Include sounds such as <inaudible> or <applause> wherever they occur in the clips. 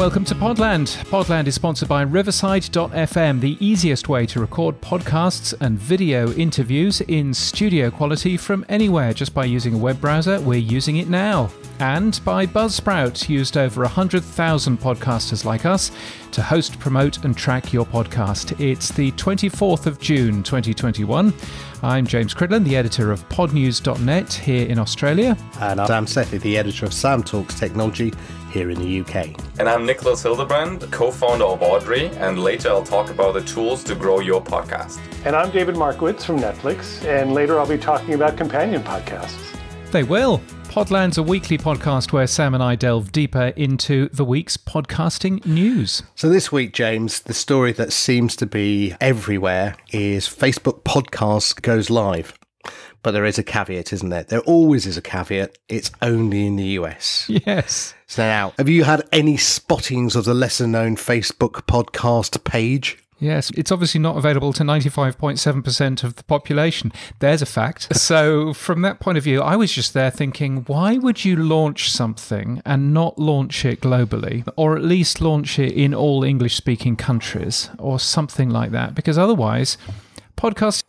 Welcome to Podland. Podland is sponsored by Riverside.fm, the easiest way to record podcasts and video interviews in studio quality from anywhere just by using a web browser. We're using it now. And by Buzzsprout, used over 100,000 podcasters like us to host, promote, and track your podcast. It's the 24th of June 2021. I'm James Cridland, the editor of podnews.net here in Australia. And I'm Sam Sethi, the editor of Sam Talks Technology here in the UK. And I'm Nicholas Hildebrand, co founder of Audrey, and later I'll talk about the tools to grow your podcast. And I'm David Markowitz from Netflix, and later I'll be talking about companion podcasts. They will. Podland's a weekly podcast where Sam and I delve deeper into the week's podcasting news. So, this week, James, the story that seems to be everywhere is Facebook Podcast goes live. But there is a caveat, isn't there? There always is a caveat. It's only in the US. Yes. So, now, have you had any spottings of the lesser known Facebook podcast page? Yes, it's obviously not available to 95.7% of the population. There's a fact. <laughs> So, from that point of view, I was just there thinking, why would you launch something and not launch it globally, or at least launch it in all English speaking countries, or something like that? Because otherwise, podcasts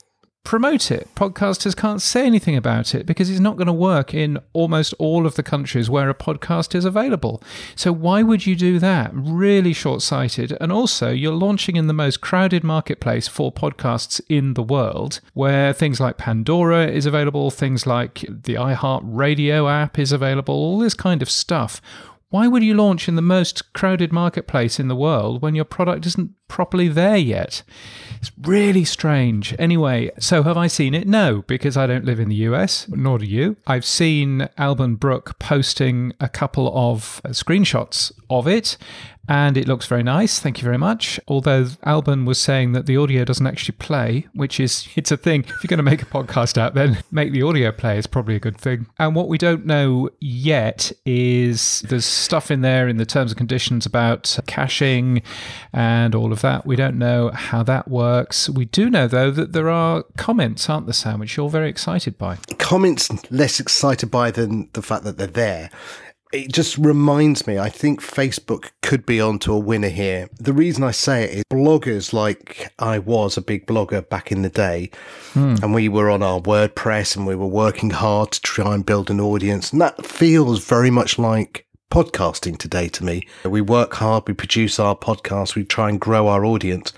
promote it. Podcasters can't say anything about it because it's not going to work in almost all of the countries where a podcast is available. So why would you do that? Really short sighted. And also, you're launching in the most crowded marketplace for podcasts in the world, where things like Pandora is available, things like the iHeart Radio app is available, all this kind of stuff. Why would you launch in the most crowded marketplace in the world when your product isn't properly there yet? It's really strange. Anyway, so have I seen it? No, because I don't live in the US, nor do you. I've seen Alban Brooke posting a couple of uh, screenshots of it, and it looks very nice. Thank you very much. Although Alban was saying that the audio doesn't actually play, which is <laughs> it's a thing. If you're going to make a podcast out, then <laughs> make the audio play is probably a good thing. And what we don't know yet is there's stuff in there in the terms and conditions about caching and all of that. We don't know how that works. We do know though that there are comments, aren't there, Sam, which you're very excited by. Comments less excited by than the fact that they're there it just reminds me, I think Facebook could be onto a winner here. The reason I say it is bloggers like I was a big blogger back in the day, hmm. and we were on our WordPress and we were working hard to try and build an audience. And that feels very much like podcasting today to me. We work hard, we produce our podcast, we try and grow our audience.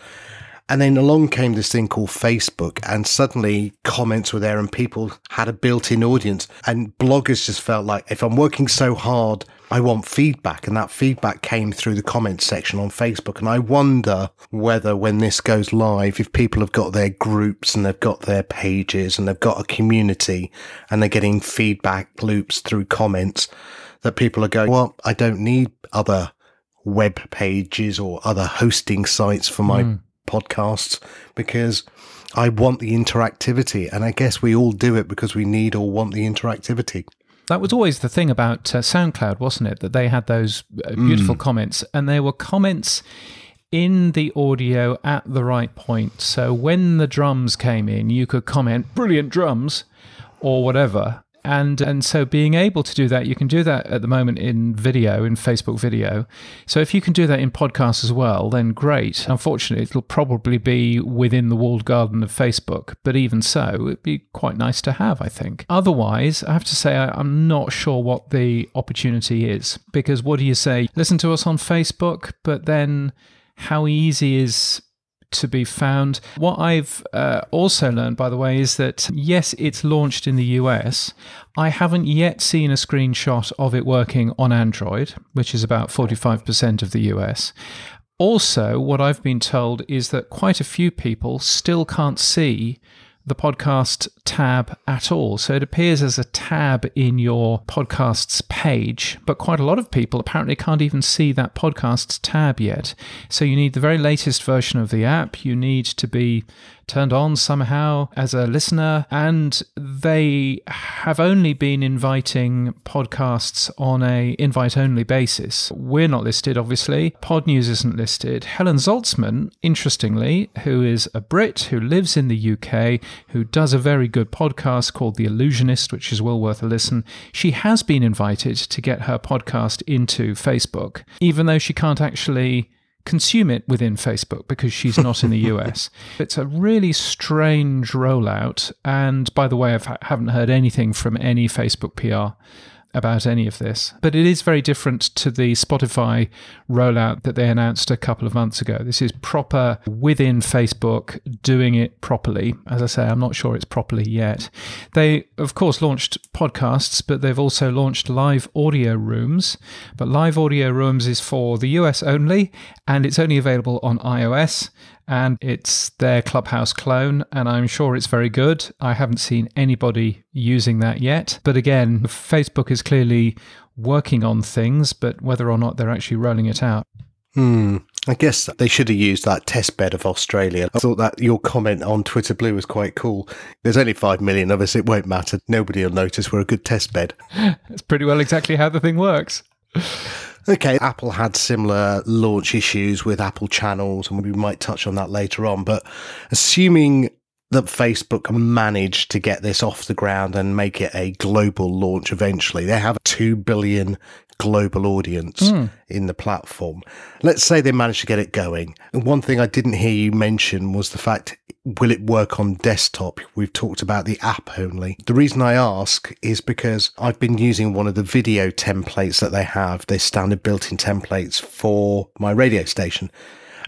And then along came this thing called Facebook, and suddenly comments were there, and people had a built in audience. And bloggers just felt like if I'm working so hard, I want feedback. And that feedback came through the comments section on Facebook. And I wonder whether when this goes live, if people have got their groups and they've got their pages and they've got a community and they're getting feedback loops through comments, that people are going, well, I don't need other web pages or other hosting sites for my mm podcasts because I want the interactivity. And I guess we all do it because we need or want the interactivity. That was always the thing about uh, SoundCloud, wasn't it? That they had those uh, beautiful mm. comments, and they were comments in the audio at the right point. So when the drums came in, you could comment, brilliant drums, or whatever and and so being able to do that you can do that at the moment in video in facebook video. So if you can do that in podcasts as well then great. Unfortunately it'll probably be within the walled garden of facebook but even so it'd be quite nice to have i think. Otherwise i have to say i'm not sure what the opportunity is because what do you say? Listen to us on facebook but then how easy is to be found. What I've uh, also learned, by the way, is that yes, it's launched in the US. I haven't yet seen a screenshot of it working on Android, which is about 45% of the US. Also, what I've been told is that quite a few people still can't see the podcast tab at all. So it appears as a tab in your podcasts page, but quite a lot of people apparently can't even see that podcasts tab yet. So you need the very latest version of the app. You need to be turned on somehow as a listener, and they have only been inviting podcasts on a invite only basis. We're not listed, obviously. Pod News isn't listed. Helen Zaltzman, interestingly, who is a Brit who lives in the UK, who does a very good podcast called The Allusionist, which is well worth a listen. She has been invited to get her podcast into Facebook, even though she can't actually consume it within Facebook because she's not in the <laughs> US. It's a really strange rollout. And by the way, I haven't heard anything from any Facebook PR about any of this. But it is very different to the Spotify rollout that they announced a couple of months ago. This is proper within Facebook, doing it properly. As I say, I'm not sure it's properly yet. They, of course, launched podcasts, but they've also launched live audio rooms. But live audio rooms is for the US only, and it's only available on iOS and it's their Clubhouse clone, and I'm sure it's very good. I haven't seen anybody using that yet. But again, Facebook is clearly working on things, but whether or not they're actually rolling it out. Hmm. I guess they should have used that test bed of Australia. I thought that your comment on Twitter Blue was quite cool. There's only 5 million of us, it won't matter. Nobody will notice we're a good test bed. <laughs> That's pretty well exactly how the thing works. Okay, Apple had similar launch issues with Apple channels, and we might touch on that later on. But assuming that Facebook managed to get this off the ground and make it a global launch eventually, they have a 2 billion global audience mm. in the platform. Let's say they managed to get it going. And one thing I didn't hear you mention was the fact will it work on desktop? We've talked about the app only. The reason I ask is because I've been using one of the video templates that they have, their standard built in templates for my radio station.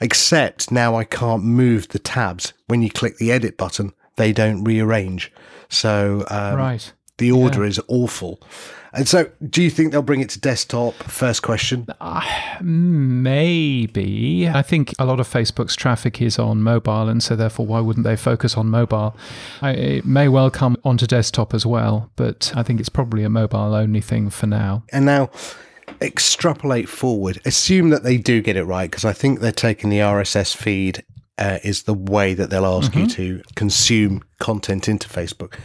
Except now I can't move the tabs. When you click the edit button, they don't rearrange. So um, right. the order yeah. is awful. And so, do you think they'll bring it to desktop? First question. Uh, maybe. I think a lot of Facebook's traffic is on mobile, and so therefore, why wouldn't they focus on mobile? I, it may well come onto desktop as well, but I think it's probably a mobile only thing for now. And now, extrapolate forward. Assume that they do get it right, because I think they're taking the RSS feed uh, is the way that they'll ask mm-hmm. you to consume content into Facebook.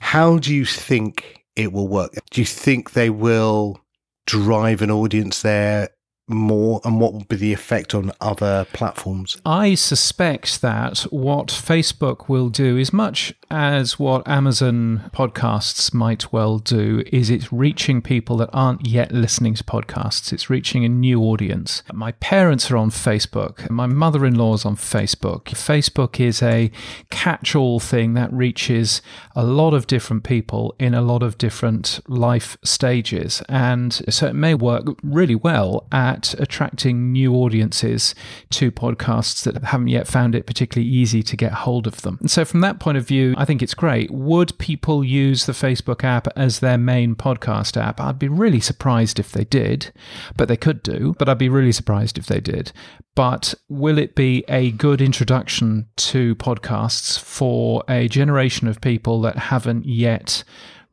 How do you think it will work. Do you think they will drive an audience there more and what will be the effect on other platforms? I suspect that what Facebook will do is much as what Amazon podcasts might well do is it's reaching people that aren't yet listening to podcasts. It's reaching a new audience. My parents are on Facebook. My mother-in-law is on Facebook. Facebook is a catch-all thing that reaches a lot of different people in a lot of different life stages. And so it may work really well at attracting new audiences to podcasts that haven't yet found it particularly easy to get hold of them. And so from that point of view, I think it's great. Would people use the Facebook app as their main podcast app? I'd be really surprised if they did, but they could do, but I'd be really surprised if they did. But will it be a good introduction to podcasts for a generation of people that haven't yet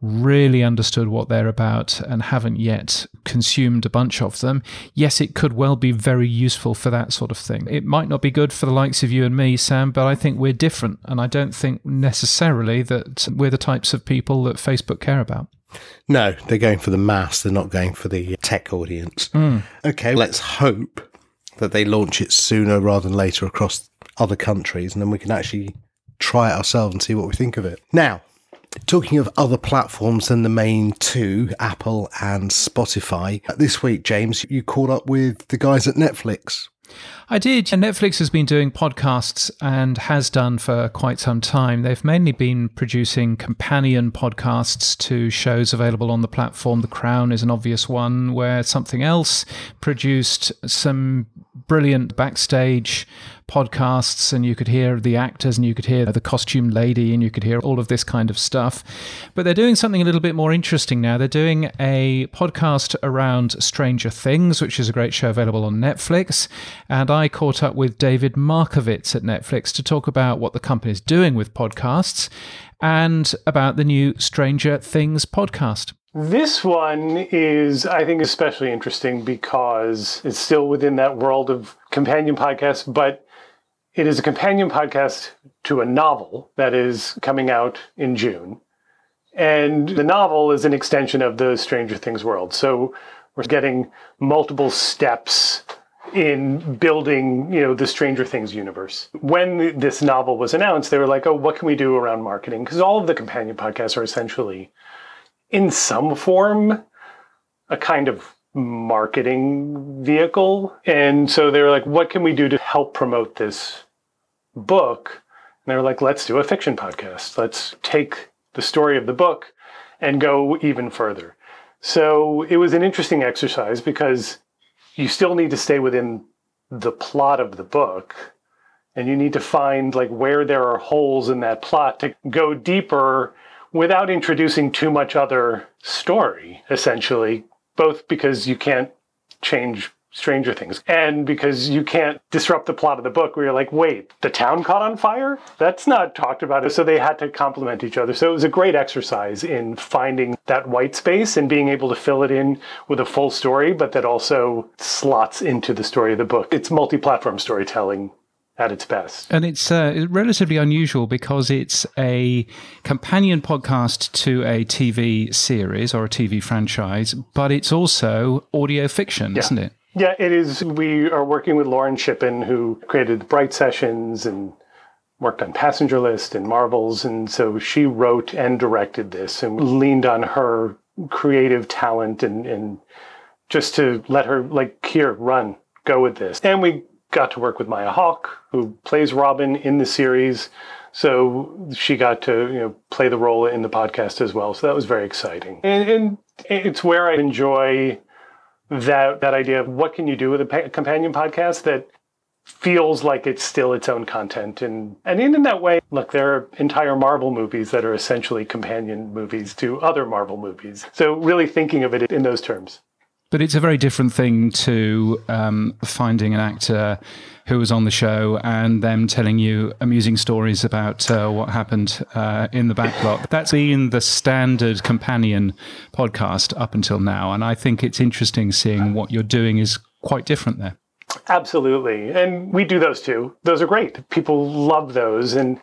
really understood what they're about and haven't yet consumed a bunch of them, yes, it could well be very useful for that sort of thing. It might not be good for the likes of you and me, Sam, but I think we're different. And I don't think necessarily that we're the types of people that Facebook care about. No, they're going for the mass, they're not going for the tech audience. Mm. Okay, let's hope that they launch it sooner rather than later across other countries, and then we can actually try it ourselves and see what we think of it. Now, Talking of other platforms than the main two, Apple and Spotify, this week, James, you caught up with the guys at Netflix. I did. Netflix has been doing podcasts and has done for quite some time. They've mainly been producing companion podcasts to shows available on the platform. The Crown is an obvious one, where something else produced some brilliant backstage podcasts and you could hear the actors and you could hear the costume lady and you could hear all of this kind of stuff. But they're doing something a little bit more interesting now. They're doing a podcast around Stranger Things, which is a great show available on Netflix. And I caught up with David Markovitz at Netflix to talk about what the company is doing with podcasts and about the new Stranger Things podcast. This one is, I think, especially interesting because it's still within that world of companion podcasts, but it is a companion podcast to a novel that is coming out in June. And the novel is an extension of the Stranger Things world. So we're getting multiple steps in building, you know, the Stranger Things universe. When this novel was announced, they were like, "Oh, what can we do around marketing?" Because all of the companion podcasts are essentially, in some form, a kind of marketing vehicle. And so they were like, "What can we do to help promote this book?" And they were like, "Let's do a fiction podcast. Let's take the story of the book and go even further." So it was an interesting exercise because you still need to stay within the plot of the book and you need to find like where there are holes in that plot to go deeper without introducing too much other story essentially both because you can't change Stranger Things. And because you can't disrupt the plot of the book where you're like, wait, the town caught on fire? That's not talked about. So they had to complement each other. So it was a great exercise in finding that white space and being able to fill it in with a full story, but that also slots into the story of the book. It's multi platform storytelling at its best. And it's uh, relatively unusual because it's a companion podcast to a TV series or a TV franchise, but it's also audio fiction, Yeah. isn't it? Yeah, it is. We are working with Lauren Shippen, who created Bright Sessions and worked on Passenger List and Marvels. And so she wrote and directed this and leaned on her creative talent and, and just to let her, like, here, run, go with this. And we got to work with Maya Hawke, who plays Robin in the series. So she got to you know play the role in the podcast as well. So that was very exciting. And, and it's where I enjoy that that idea of what can you do with a pa- companion podcast that feels like it's still its own content. And and in that way look there are entire marvel movies that are essentially companion movies to other marvel movies. So really thinking of it in those terms But it's a very different thing to um, finding an actor who was on the show and them telling you amusing stories about uh, what happened uh, in the backlot. That's been the standard companion podcast up until now. And I think it's interesting seeing what you're doing is quite different there. Absolutely. And we do those too. Those are great. People love those. And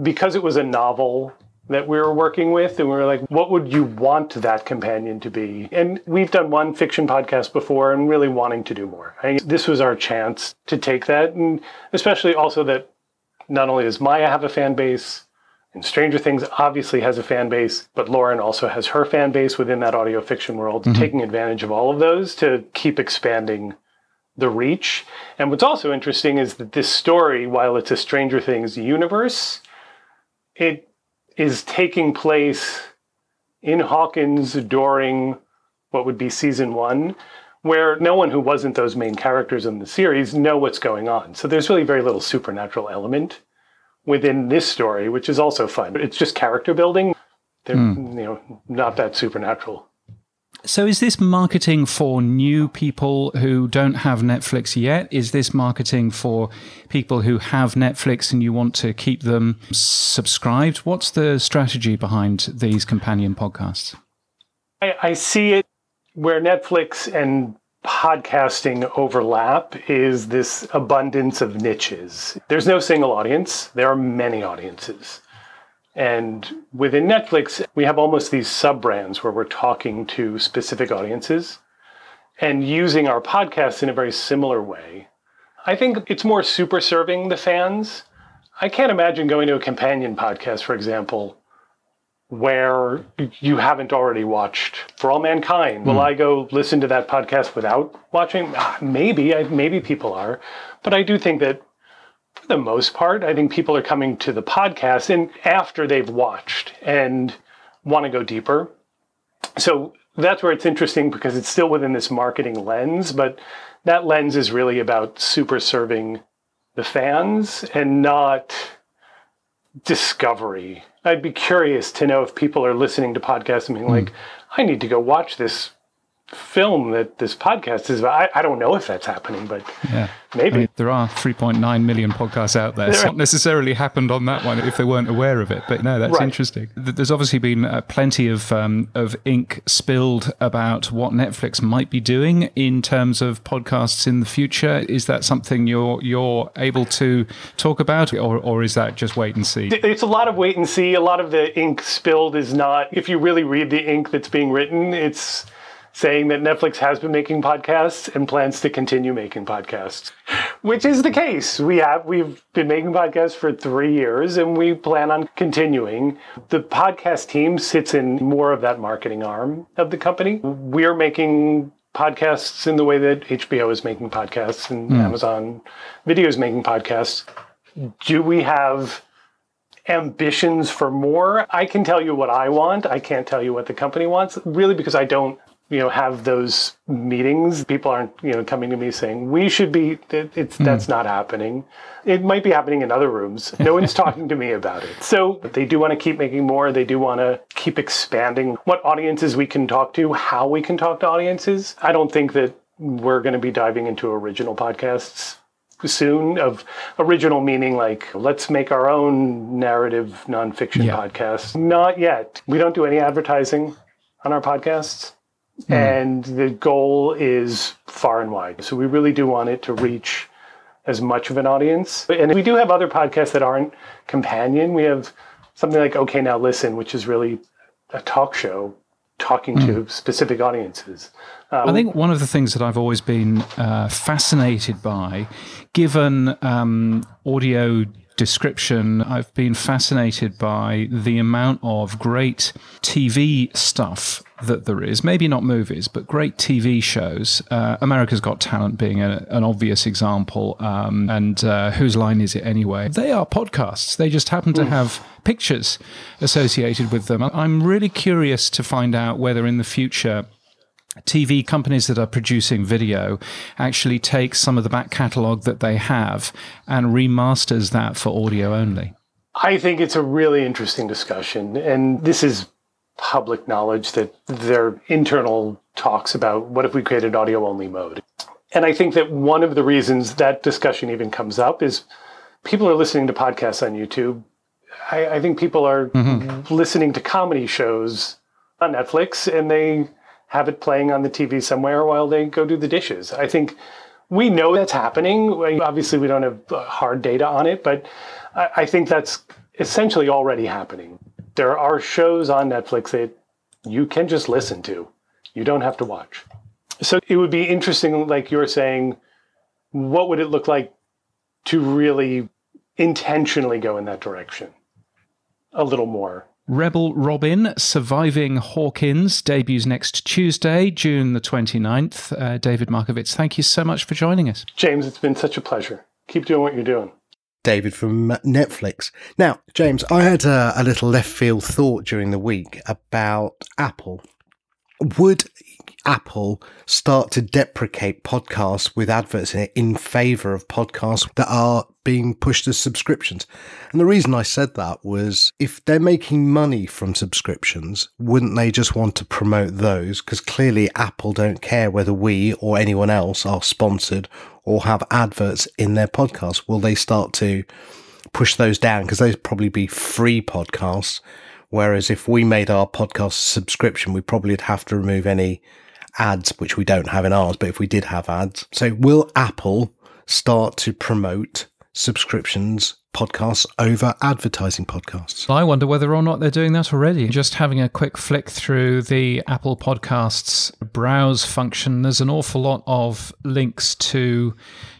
because it was a novel that we were working with, and we were like, what would you want that companion to be? And we've done one fiction podcast before and really wanting to do more. I think this was our chance to take that. And especially also that not only does Maya have a fan base, and Stranger Things obviously has a fan base, but Lauren also has her fan base within that audio fiction world, mm-hmm. taking advantage of all of those to keep expanding the reach. And what's also interesting is that this story, while it's a Stranger Things universe, it is taking place in Hawkins during what would be season one, where no one who wasn't those main characters in the series know what's going on. So there's really very little supernatural element within this story, which is also fun. It's just character building. They're hmm. you know not that supernatural. So, is this marketing for new people who don't have Netflix yet? Is this marketing for people who have Netflix and you want to keep them subscribed? What's the strategy behind these companion podcasts? I, I see it where Netflix and podcasting overlap is this abundance of niches. There's no single audience, there are many audiences. And within Netflix, we have almost these sub brands where we're talking to specific audiences and using our podcasts in a very similar way. I think it's more super serving the fans. I can't imagine going to a companion podcast, for example, where you haven't already watched For All Mankind. Will I go listen to that podcast without watching? Ah, Maybe, maybe people are, but I do think that for the most part, I think people are coming to the podcast and after they've watched and want to go deeper. So that's where it's interesting because it's still within this marketing lens, but that lens is really about super serving the fans and not discovery. I'd be curious to know if people are listening to podcasts and being like, hmm. I need to go watch this film that this podcast is about. I, I don't know if that's happening, but Yeah. maybe. I mean, there are 3.9 million podcasts out there. It's not necessarily happened on that one if they weren't aware of it. But no, that's Right. interesting. There's obviously been uh, plenty of um, of ink spilled about what Netflix might be doing in terms of podcasts in the future. Is that something you're you're able to talk about, or or is that just wait and see? it's a lot of wait and see. A lot of the ink spilled is not, if you really read the ink that's being written, it's saying that Netflix has been making podcasts and plans to continue making podcasts, which is the case. We have, we've been making podcasts for three years and we plan on continuing. The podcast team sits in more of that marketing arm of the company. We're making podcasts in the way that HBO is making podcasts and hmm. Amazon Video is making podcasts. Do we have ambitions for more. I can tell you what I want. I can't tell you what the company wants, really, because I don't, you know, have those meetings. People aren't, you know, coming to me saying we should be. it- It's hmm. that's not happening. It might be happening in other rooms. No one's <laughs> talking to me about it. So they do want to keep making more. They do want to keep expanding what audiences we can talk to, how we can talk to audiences. I don't think that we're going to be diving into original podcasts soon of original meaning like let's make our own narrative nonfiction Yeah. podcast not yet we don't do any advertising on our podcasts and the goal is far and wide. So we really do want it to reach as much of an audience. And we do have other podcasts that aren't companion. We have something like okay now listen which is really a talk show talking to specific audiences. I think one of the things that I've always been uh, fascinated by, given um, audio description, I've been fascinated by the amount of great TV stuff that there is. Maybe not movies, but great TV shows. Uh, America's Got Talent being a, an obvious example. Um, and uh, Whose Line Is It Anyway? They are podcasts. They just happen to have pictures associated with them. I'm really curious to find out whether in the future TV companies that are producing video actually take some of the back catalogue that they have and remasters that for audio only. I think it's a really interesting discussion. And this is public knowledge that there are internal talks about what if we created audio only mode. And I think that one of the reasons that discussion even comes up is people are listening to podcasts on YouTube. I, I think people are mm-hmm. listening to comedy shows on Netflix and they have it playing on the TV somewhere while they go do the dishes. I think we know that's happening. Obviously, we don't have uh, hard data on it, but I, think that's essentially already happening. There are shows on Netflix that you can just listen to, you don't have to watch. So it would be interesting, like you were saying, what would it look like to really intentionally go in that direction a little more? Rebel Robin Surviving Hawkins debuts next Tuesday, June the 29th. Uh, David Markovitz, thank you so much for joining us. James, it's been such a pleasure. Keep doing what you're doing. David from Netflix. Now, James, I had a, a little left field thought during the week about Apple. Would Apple start to deprecate podcasts with adverts in in favor of podcasts that are being pushed as subscriptions? And the reason I said that was if they're making money from subscriptions, wouldn't they just want to promote those? Because clearly Apple don't care whether we or anyone else are sponsored or have adverts in their podcasts. Will they start to push those down? Because those probably be free podcasts. Whereas if we made our podcast a subscription, we probably would have to remove any ads, which we don't have in ours. But if we did have ads, so will Apple start to promote subscriptions podcasts over advertising podcasts? I wonder whether or not they're doing that already. Just having a quick flick through the Apple Podcasts browse function, there's an awful lot of links to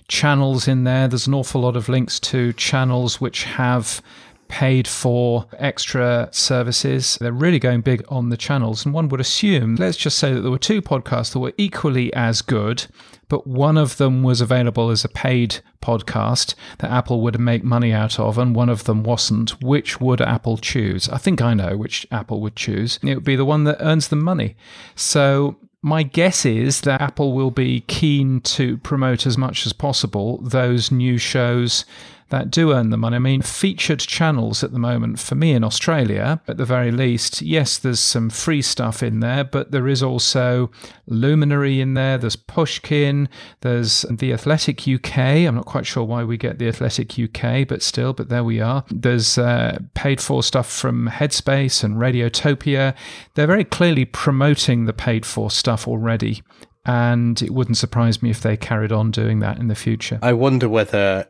channels in there. There's an awful lot of links to channels which have paid for extra services. They're really going big on the channels. And one would assume, let's just say that there were two podcasts that were equally as good, but one of them was available as a paid podcast that Apple would make money out of, and one of them wasn't. Which would Apple choose? I think I know which Apple would choose. It would be the one that earns them money. So my guess is that Apple will be keen to promote as much as possible those new shows that do earn the money. I mean, featured channels at the moment, for me in Australia, at the very least, yes, there's some free stuff in there, but there is also Luminary in there, there's Pushkin, there's The Athletic UK. I'm not quite sure why we get The Athletic UK, but still, but there we are. There's uh, paid for stuff from Headspace and Radiotopia. They're very clearly promoting the paid for stuff already. And it wouldn't surprise me if they carried on doing that in the future. I wonder whether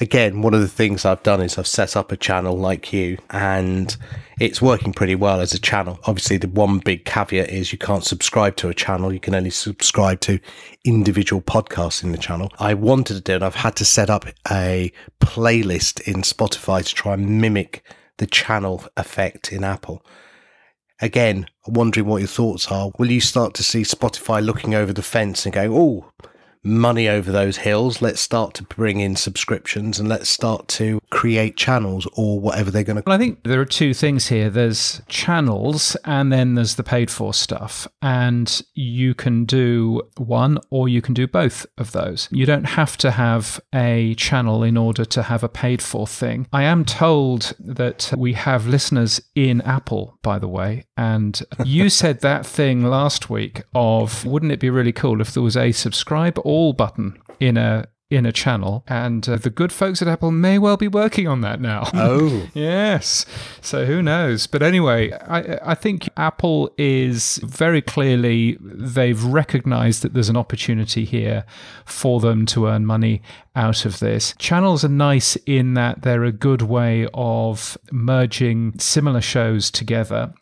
again, one of the things I've done is I've set up a channel like you, and it's working pretty well as a channel. Obviously, the one big caveat is you can't subscribe to a channel, you can only subscribe to individual podcasts in the channel. I wanted to do it, I've had to set up a playlist in Spotify to try and mimic the channel effect in Apple. Again, wondering what your thoughts are. Will you start to see Spotify looking over the fence and going, oh, money over those hills. Let's start to bring in subscriptions and let's start to create channels or whatever they're going to. Well, I think there are two things here there's channels and then there's the paid for stuff. And you can do one or you can do both of those. You don't have to have a channel in order to have a paid for thing. I am told that we have listeners in Apple, by the way. And <laughs> you said that thing last week of wouldn't it be really cool if there was a subscribe all button in a in a channel, and uh, the good folks at Apple may well be working on that now. <laughs> Oh, yes. So who knows? But anyway, I, I think Apple is very clearly they've recognized that there's an opportunity here for them to earn money out of this. Channels are nice in that they're a good way of merging similar shows together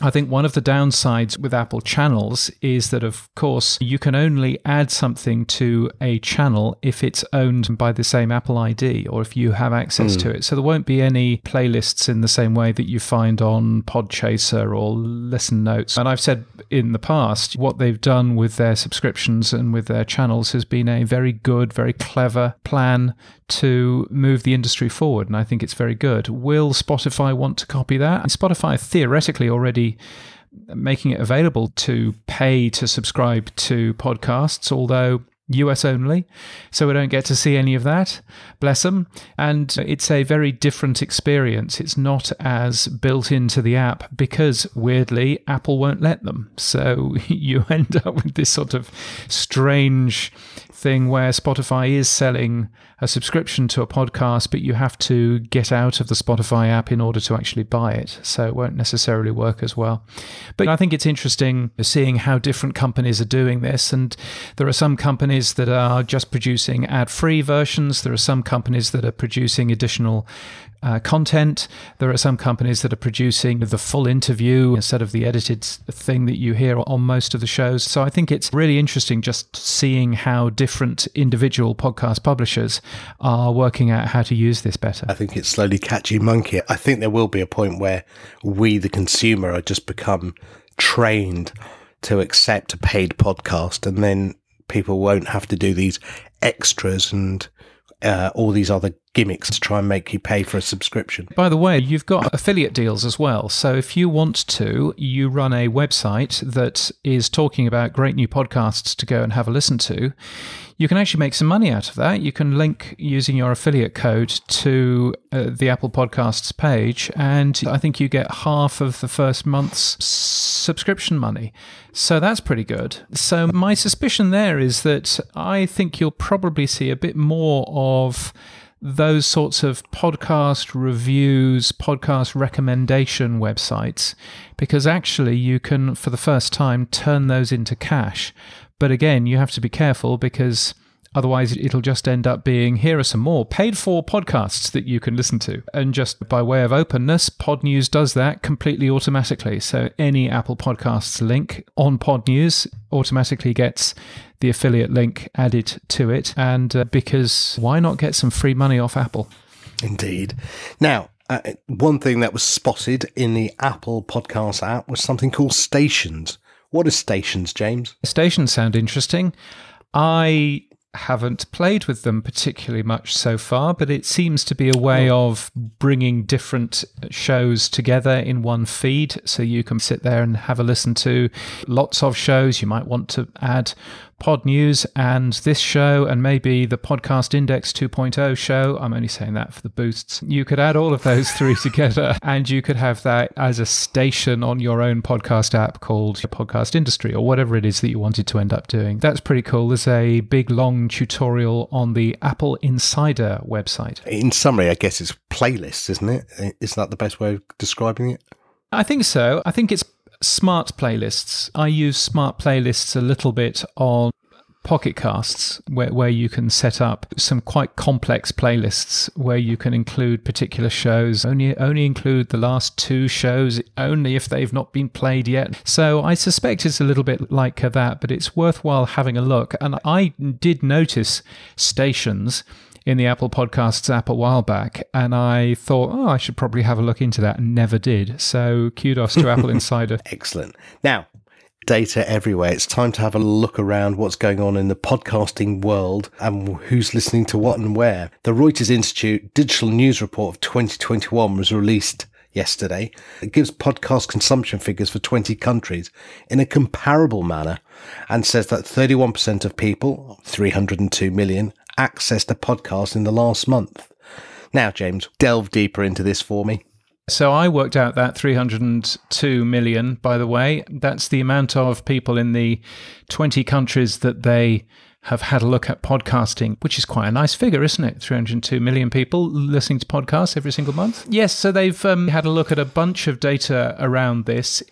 I think one of the downsides with Apple channels is that, of course, you can only add something to a channel if it's owned by the same Apple ID or if you have access mm. to it. So there won't be any playlists in the same way that you find on Podchaser or Listen Notes. And I've said in the past, what they've done with their subscriptions and with their channels has been a very good, very clever plan to move the industry forward. And I think it's very good. Will Spotify want to copy that? And Spotify theoretically already making it available to pay to subscribe to podcasts, although US only, so we don't get to see any of that. Bless them. And it's a very different experience. It's not as built into the app because, weirdly, Apple won't let them. So <laughs> you end up with this sort of strange thing where Spotify is selling a subscription to a podcast, but you have to get out of the Spotify app in order to actually buy it. So it won't necessarily work as well. But I think it's interesting seeing how different companies are doing this. And there are some companies that are just producing ad free versions, there are some companies that are producing additional uh, content. There are some companies that are producing the full interview instead of the edited thing that you hear on most of the shows. So I think it's really interesting just seeing how different individual podcast publishers are working out how to use this better. I think it's slowly catching monkey. I think there will be a point where we, the consumer, are just become trained to accept a paid podcast and then people won't have to do these extras and uh, all these other gimmicks to try and make you pay for a subscription. By the way, you've got affiliate deals as well. So if you want to, you run a website that is talking about great new podcasts to go and have a listen to. You can actually make some money out of that. You can link using your affiliate code to uh, the Apple Podcasts page, and I think you get half of the first month's subscription money. So that's pretty good. So my suspicion there is that I think you'll probably see a bit more of those sorts of podcast reviews, podcast recommendation websites, because actually you can, for the first time, turn those into cash. But again, you have to be careful because Otherwise, it'll just end up being here are some more paid for podcasts that you can listen to. And just by way of openness, Pod News does that completely automatically. So any Apple Podcasts link on Pod News automatically gets the affiliate link added to it. And uh, because why not get some free money off Apple? Indeed. Now, uh, one thing that was spotted in the Apple Podcast app was something called Stations. What are Stations, James? Stations sound interesting. I haven't played with them particularly much so far, but it seems to be a way of bringing different shows together in one feed. So you can sit there and have a listen to lots of shows. You might want to add Pod News and this show, and maybe the Podcast Index 2.0 show. I'm only saying that for the boosts. You could add all of those three <laughs> together, and you could have that as a station on your own podcast app called Podcast Industry or whatever it is that you wanted to end up doing. That's pretty cool. There's a big long tutorial on the Apple Insider website. In summary, I guess it's playlists, isn't it? Isn't that the best way of describing it? I think so. I think it's smart playlists. I use smart playlists a little bit on Pocket Casts, where, where you can set up some quite complex playlists where you can include particular shows, only only include the last two shows, only if they've not been played yet. So I suspect it's a little bit like that, but it's worthwhile having a look. And I did notice stations in the Apple Podcasts app a while back, and I thought, oh, I should probably have a look into that, and never did. So kudos to Apple <laughs> Insider. Excellent. Now, data everywhere. It's time to have a look around what's going on in the podcasting world and who's listening to what and where. The Reuters Institute Digital News Report of 2021 was released yesterday. It gives podcast consumption figures for 20 countries in a comparable manner and says that 31% of people, 302 million, accessed a podcast in the last month. Now, James, delve deeper into this for me. So I worked out that 302 million, by the way. That's the amount of people in the 20 countries that they have had a look at podcasting, which is quite a nice figure, isn't it? 302 million people listening to podcasts every single month. Yes, so they've um, had a look at a bunch of data around this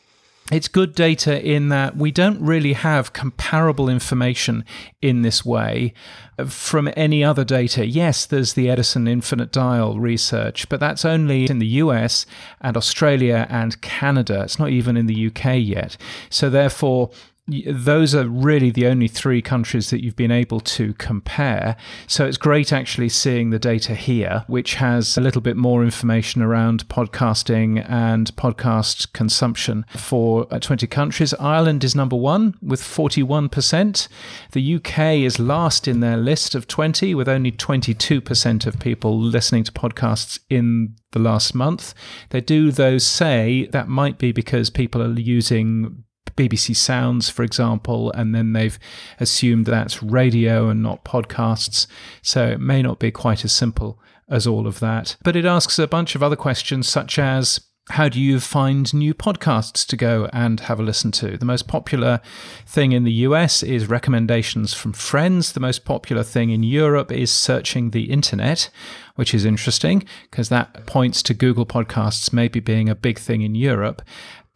it's good data in that we don't really have comparable information in this way uh, from any other data. Yes, there's the Edison Infinite Dial research, but that's only in the US and Australia and Canada. It's not even in the UK yet. So, therefore, those are really the only three countries that you've been able to compare. So it's great actually seeing the data here, which has a little bit more information around podcasting and podcast consumption for uh, 20 countries. Ireland is number one with 41%. The UK is last in their list of 20 with only 22% of people listening to podcasts in the last month. They do, though, say that might be because people are using BBC Sounds, for example, and then they've assumed that's radio and not podcasts. So it may not be quite as simple as all of that. But it asks a bunch of other questions, such as how do you find new podcasts to go and have a listen to? The most popular thing in the US is recommendations from friends. The most popular thing in Europe is searching the internet, which is interesting because that points to Google Podcasts maybe being a big thing in Europe.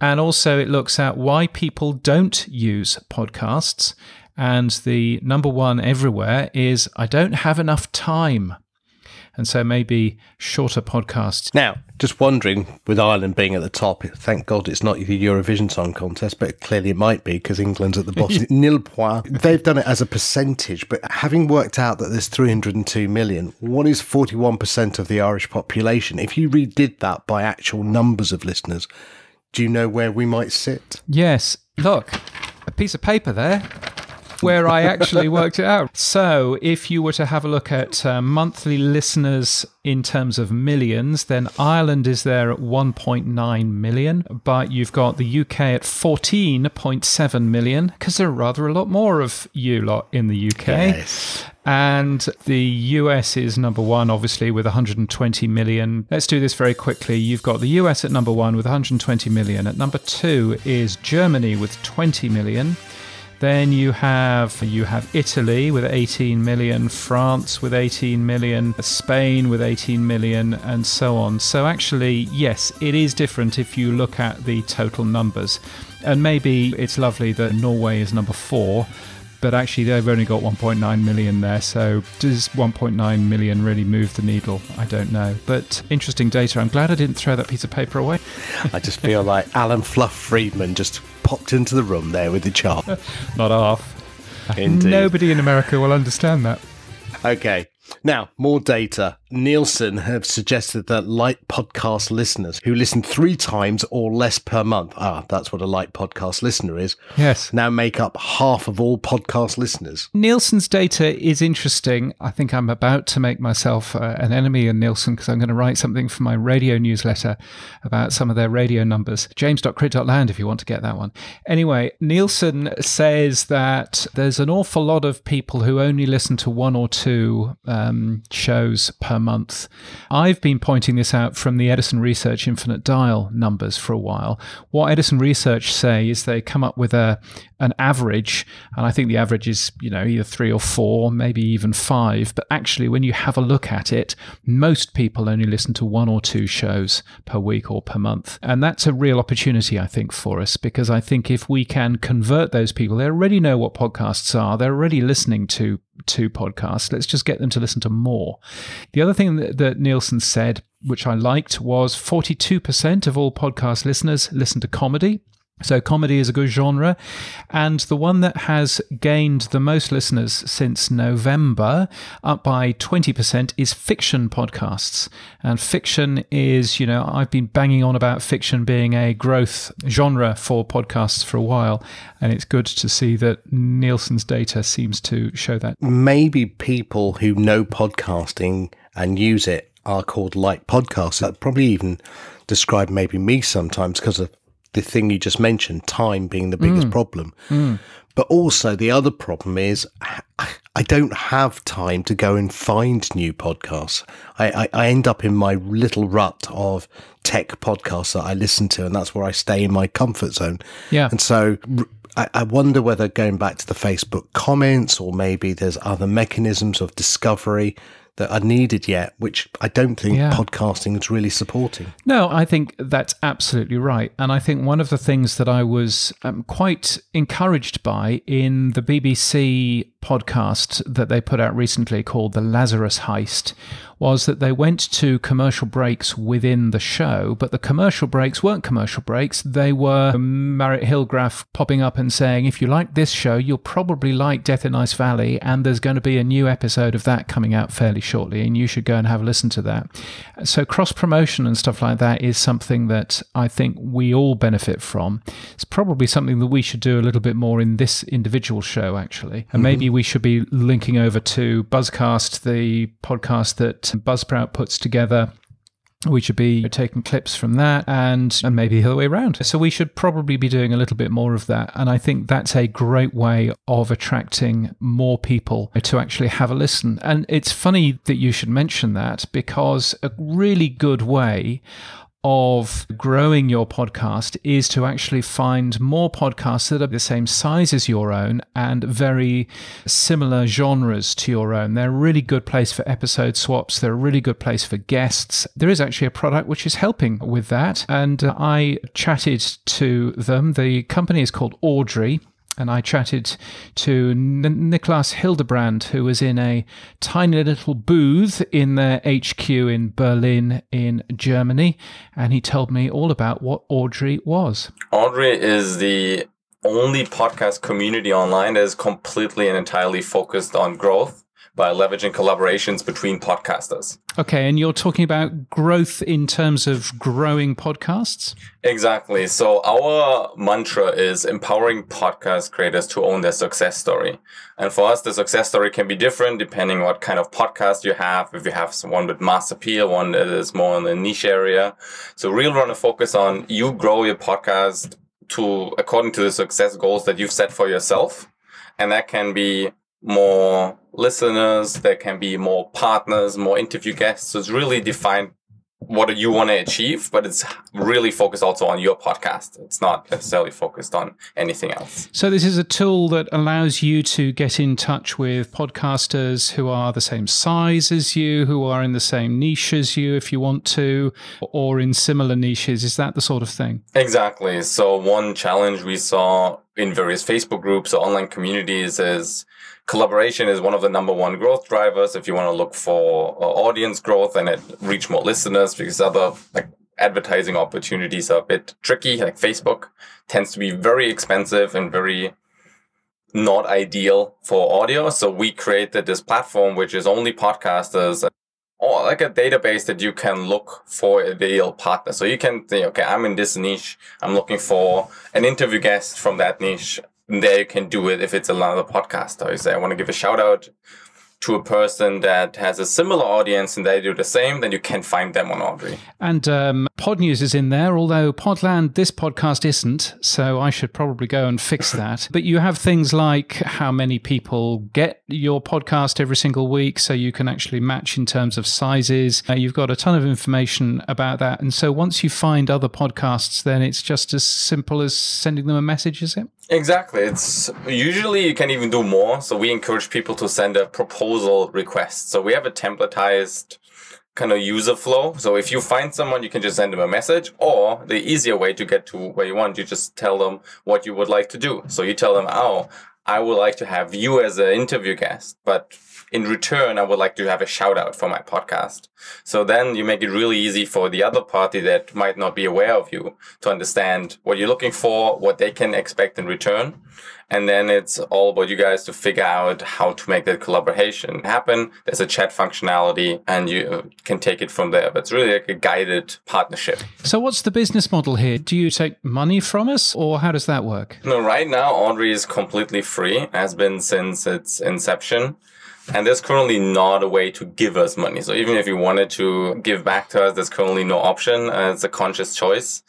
And also, it looks at why people don't use podcasts. And the number one everywhere is I don't have enough time. And so maybe shorter podcasts. Now, just wondering, with Ireland being at the top, thank God it's not the Eurovision Song Contest, but clearly it might be because England's at the bottom. <laughs> Nil point. They've done it as a percentage, but having worked out that there's 302 million, what is 41% of the Irish population? If you redid that by actual numbers of listeners, do you know where we might sit? Yes. Look, a piece of paper there where I actually worked it out. So, if you were to have a look at uh, monthly listeners in terms of millions, then Ireland is there at 1.9 million, but you've got the UK at 14.7 million because there are rather a lot more of you lot in the UK. Yes. And the US is number one, obviously, with 120 million. Let's do this very quickly. You've got the US at number one with 120 million. At number two is Germany with 20 million. Then you have you have Italy with 18 million, France with 18 million, Spain with 18 million, and so on. So actually, yes, it is different if you look at the total numbers. And maybe it's lovely that Norway is number four but actually they've only got 1.9 million there. So does 1.9 million really move the needle? I don't know. But interesting data. I'm glad I didn't throw that piece of paper away. <laughs> I just feel like Alan Fluff Freeman just popped into the room there with the chart. <laughs> Not half. Indeed. Nobody in America will understand that. Okay. Now, more data. Nielsen have suggested that light podcast listeners who listen three times or less per month, ah, that's what a light podcast listener is, Yes. now make up half of all podcast listeners. Nielsen's data is interesting. I think I'm about to make myself uh, an enemy in Nielsen because I'm going to write something for my radio newsletter about some of their radio numbers. James.crit.land if you want to get that one. Anyway, Nielsen says that there's an awful lot of people who only listen to one or two um, shows per month. I've been pointing this out from the Edison Research Infinite Dial numbers for a while. What Edison Research say is they come up with a an average, and I think the average is you know either three or four, maybe even five. But actually, when you have a look at it, most people only listen to one or two shows per week or per month, and that's a real opportunity I think for us because I think if we can convert those people, they already know what podcasts are, they're already listening to to podcasts. Let's just get them to listen to more. The other thing that, that Nielsen said, which I liked, was 42% of all podcast listeners listen to comedy. So, comedy is a good genre. And the one that has gained the most listeners since November, up by 20%, is fiction podcasts. And fiction is, you know, I've been banging on about fiction being a growth genre for podcasts for a while. And it's good to see that Nielsen's data seems to show that. Maybe people who know podcasting and use it are called light podcasts. That probably even describe maybe me sometimes because of the thing you just mentioned, time being the biggest mm. problem. Mm. But also the other problem is I don't have time to go and find new podcasts. I, I, I end up in my little rut of tech podcasts that I listen to, and that's where I stay in my comfort zone. Yeah. And so I wonder whether going back to the Facebook comments or maybe there's other mechanisms of discovery that are needed yet, which I don't think Yeah. podcasting is really supporting. No, I think that's absolutely right. And I think one podcast that they put out recently called The Lazarus Heist was that they went to commercial breaks within the show, but the commercial breaks weren't commercial breaks. They were Marit Higraff popping up and saying, if you like this show, you'll probably like Death in Ice Valley, and there's going to be a new episode of that coming out fairly shortly, and you should go and have a listen to that. So, cross promotion and stuff like that is something that I think we all benefit from. It's probably something that we should do a little bit more in this individual show, actually. And maybe we should be linking over to Buzzcast, the podcast that Buzzsprout puts together. We should be taking clips from that and, and maybe the other way around. So we should probably be doing a little bit more of that. And I think that's a great way of attracting more people to actually have a listen. And it's funny that you should mention that because a really good way of growing your podcast is to actually find more podcasts that are the same size as your own and very similar genres to your own. They're a really good place for episode swaps. They're a really good place for guests. There is actually a product which is helping with that. And uh, I chatted to them. The company is called Audrey and I chatted to N- Niklas Hildebrand, who was in a tiny little booth in their HQ in Berlin, in Germany, and he told me all about what Audrey was. Audrey is the only podcast community online that is completely and entirely focused on growth by leveraging collaborations between podcasters. Okay, and you're talking about growth in terms of growing podcasts? Exactly. So our mantra is empowering podcast creators to own their success story. And for us, the success story can be different depending what kind of podcast you have. If you have one with mass appeal, one that is more in the niche area. So really want to focus on you grow your podcast to according to the success goals that you've set for yourself. And that can be more listeners, there can be more partners, more interview guests. So it's really defined what you want to achieve, but it's really focused also on your podcast. It's not necessarily focused on anything else. So, this is a tool that allows you to get in touch with podcasters who are the same size as you, who are in the same niche as you, if you want to, or in similar niches. Is that the sort of thing? Exactly. So, one challenge we saw in various Facebook groups or online communities is collaboration is one of the number one growth drivers if you want to look for uh, audience growth and it reach more listeners because other like advertising opportunities are a bit tricky like facebook tends to be very expensive and very not ideal for audio so we created this platform which is only podcasters or like a database that you can look for a ideal partner. So you can think, okay, I'm in this niche. I'm looking for an interview guest from that niche. There you can do it if it's another podcaster. You say, I want to give a shout out to a person that has a similar audience and they do the same, then you can find them on Audrey. And um, Pod News is in there, although Podland, this podcast isn't. So I should probably go and fix <laughs> that. but you have things like how many people get your podcast every single week. So you can actually match in terms of sizes. Uh, you've got a ton of information about that. And so once you find other podcasts, then it's just as simple as sending them a message, is it? Exactly. It's usually you can even do more. So we encourage people to send a proposal request. So we have a templatized kind of user flow. So if you find someone, you can just send them a message or the easier way to get to where you want, you just tell them what you would like to do. So you tell them, oh, I would like to have you as an interview guest, but in return, I would like to have a shout out for my podcast. So then you make it really easy for the other party that might not be aware of you to understand what you're looking for, what they can expect in return. And then it's all about you guys to figure out how to make that collaboration happen. There's a chat functionality and you can take it from there. But it's really like a guided partnership. So, what's the business model here? Do you take money from us or how does that work? No, right now, Audrey is completely free, has been since its inception. And there's currently not a way to give us money. So even if you wanted to give back to us, there's currently no option. Uh, it's a conscious choice.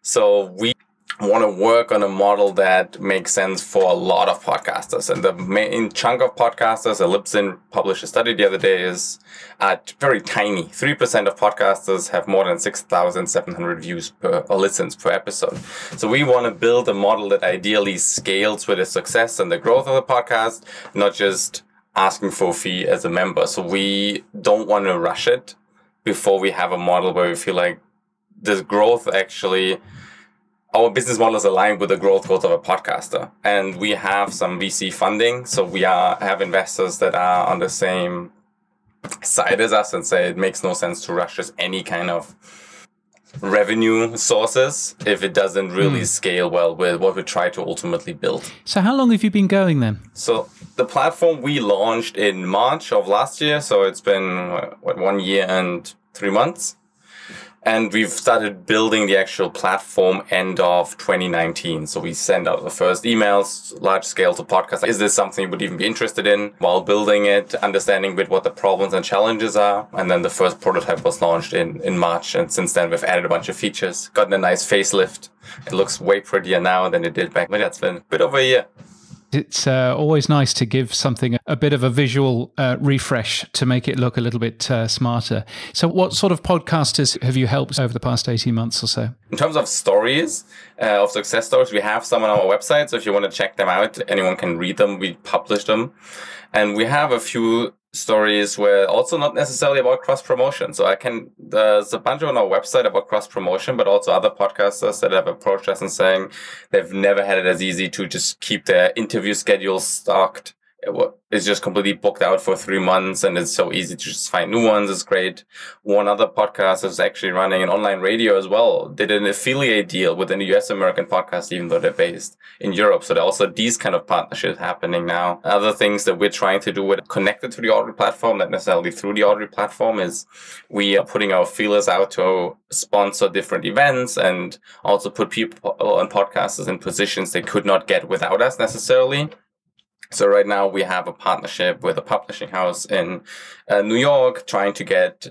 So we want to work on a model that makes sense for a lot of podcasters. And the main chunk of podcasters, Libsyn published a study the other day, is at very tiny. 3% of podcasters have more than 6,700 views per or listens per episode. So we want to build a model that ideally scales with the success and the growth of the podcast, not just asking for a fee as a member. So we don't want to rush it before we have a model where we feel like the growth actually our business model is aligned with the growth goals of a podcaster and we have some vc funding so we are have investors that are on the same side as us and say it makes no sense to rush just any kind of revenue sources if it doesn't really mm. scale well with what we try to ultimately build. So, how long have you been going then? So, the platform we launched in March of last year. So, it's been what, one year and three months and we've started building the actual platform end of 2019 so we send out the first emails large scale to podcasts is this something you would even be interested in? While building it understanding bit what the problems and challenges are. And then the first prototype was launched in in march. And since then we've added a bunch of features. Gotten a nice facelift. It looks way prettier now than it did back then. It's been a bit over a year it's uh, always nice to give something a bit of a visual uh, refresh to make it look a little bit uh, smarter. So, what sort of podcasters have you helped over the past 18 months or so? In terms of stories, uh, of success stories, we have some on our website. So, if you want to check them out, anyone can read them. We publish them. And we have a few stories where also not necessarily about cross promotion. So I can there's a bunch on our website about cross promotion, but also other podcasters that have approached us and saying they've never had it as easy to just keep their interview schedules stocked it's just completely booked out for three months and it's so easy to just find new ones. It's great. One other podcast is actually running an online radio as well. Did an affiliate deal with a US American podcast, even though they're based in Europe. So there are also these kind of partnerships happening now. Other things that we're trying to do with connected to the Audrey platform, not necessarily through the Audrey platform, is we are putting our feelers out to sponsor different events and also put people on podcasters in positions they could not get without us necessarily. So right now we have a partnership with a publishing house in uh, New York, trying to get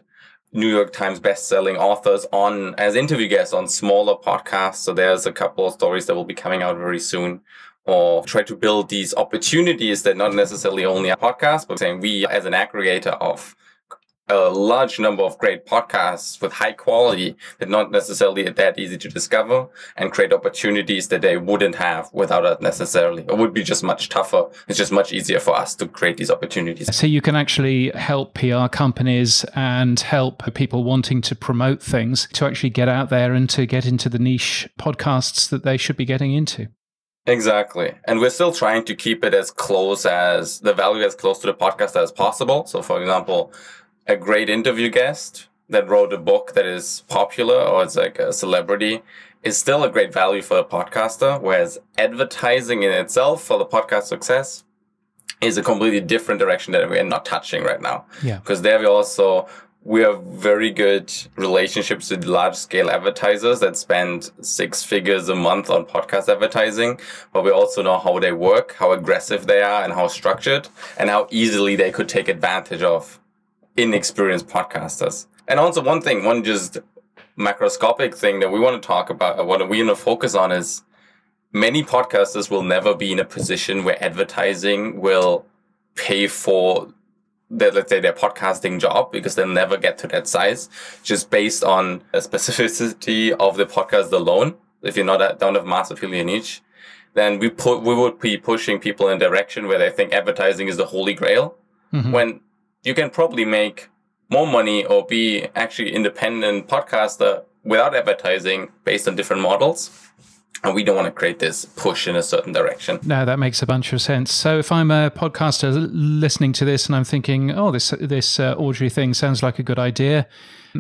New York Times best-selling authors on as interview guests on smaller podcasts. So there's a couple of stories that will be coming out very soon. Or try to build these opportunities that not necessarily only a podcast, but saying we as an aggregator of a large number of great podcasts with high quality that not necessarily that easy to discover and create opportunities that they wouldn't have without it necessarily. It would be just much tougher. It's just much easier for us to create these opportunities. So you can actually help PR companies and help people wanting to promote things to actually get out there and to get into the niche podcasts that they should be getting into. Exactly. And we're still trying to keep it as close as the value as close to the podcast as possible. So for example, a great interview guest that wrote a book that is popular or it's like a celebrity is still a great value for a podcaster, whereas advertising in itself for the podcast success is a completely different direction that we're not touching right now. Yeah. Because there we also we have very good relationships with large scale advertisers that spend six figures a month on podcast advertising, but we also know how they work, how aggressive they are, and how structured, and how easily they could take advantage of inexperienced podcasters. And also, one thing, one just macroscopic thing that we want to talk about, what we want to focus on is many podcasters will never be in a position where advertising will pay for their, let's say their podcasting job because they'll never get to that size just based on a specificity of the podcast alone. If you're not don't have mass appeal in niche, then we put we would be pushing people in a direction where they think advertising is the holy grail. Mm-hmm. When you can probably make more money or be actually independent podcaster without advertising based on different models and we don't want to create this push in a certain direction. No, that makes a bunch of sense. So if I'm a podcaster listening to this and I'm thinking, oh, this this uh, Audrey thing sounds like a good idea,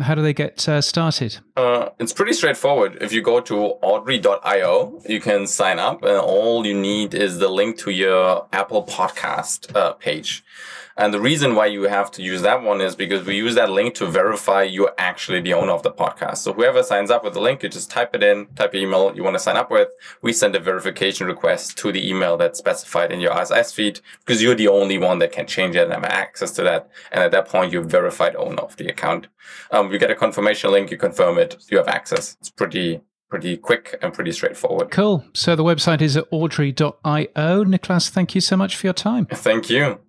how do they get uh, started? Uh, it's pretty straightforward. If you go to audrey.io, you can sign up, and all you need is the link to your Apple Podcast uh, page. And the reason why you have to use that one is because we use that link to verify you're actually the owner of the podcast. So whoever signs up with the link, you just type it in, type your email you want to sign up with. We send a verification request to the email that's specified in your RSS feed because you're the only one that can change it and have access to that. And at that point, you're verified owner of the account. Um, you get a confirmation link, you confirm it, you have access. It's pretty pretty quick and pretty straightforward. Cool. So the website is at audrey.io. Niklas, thank you so much for your time. Thank you.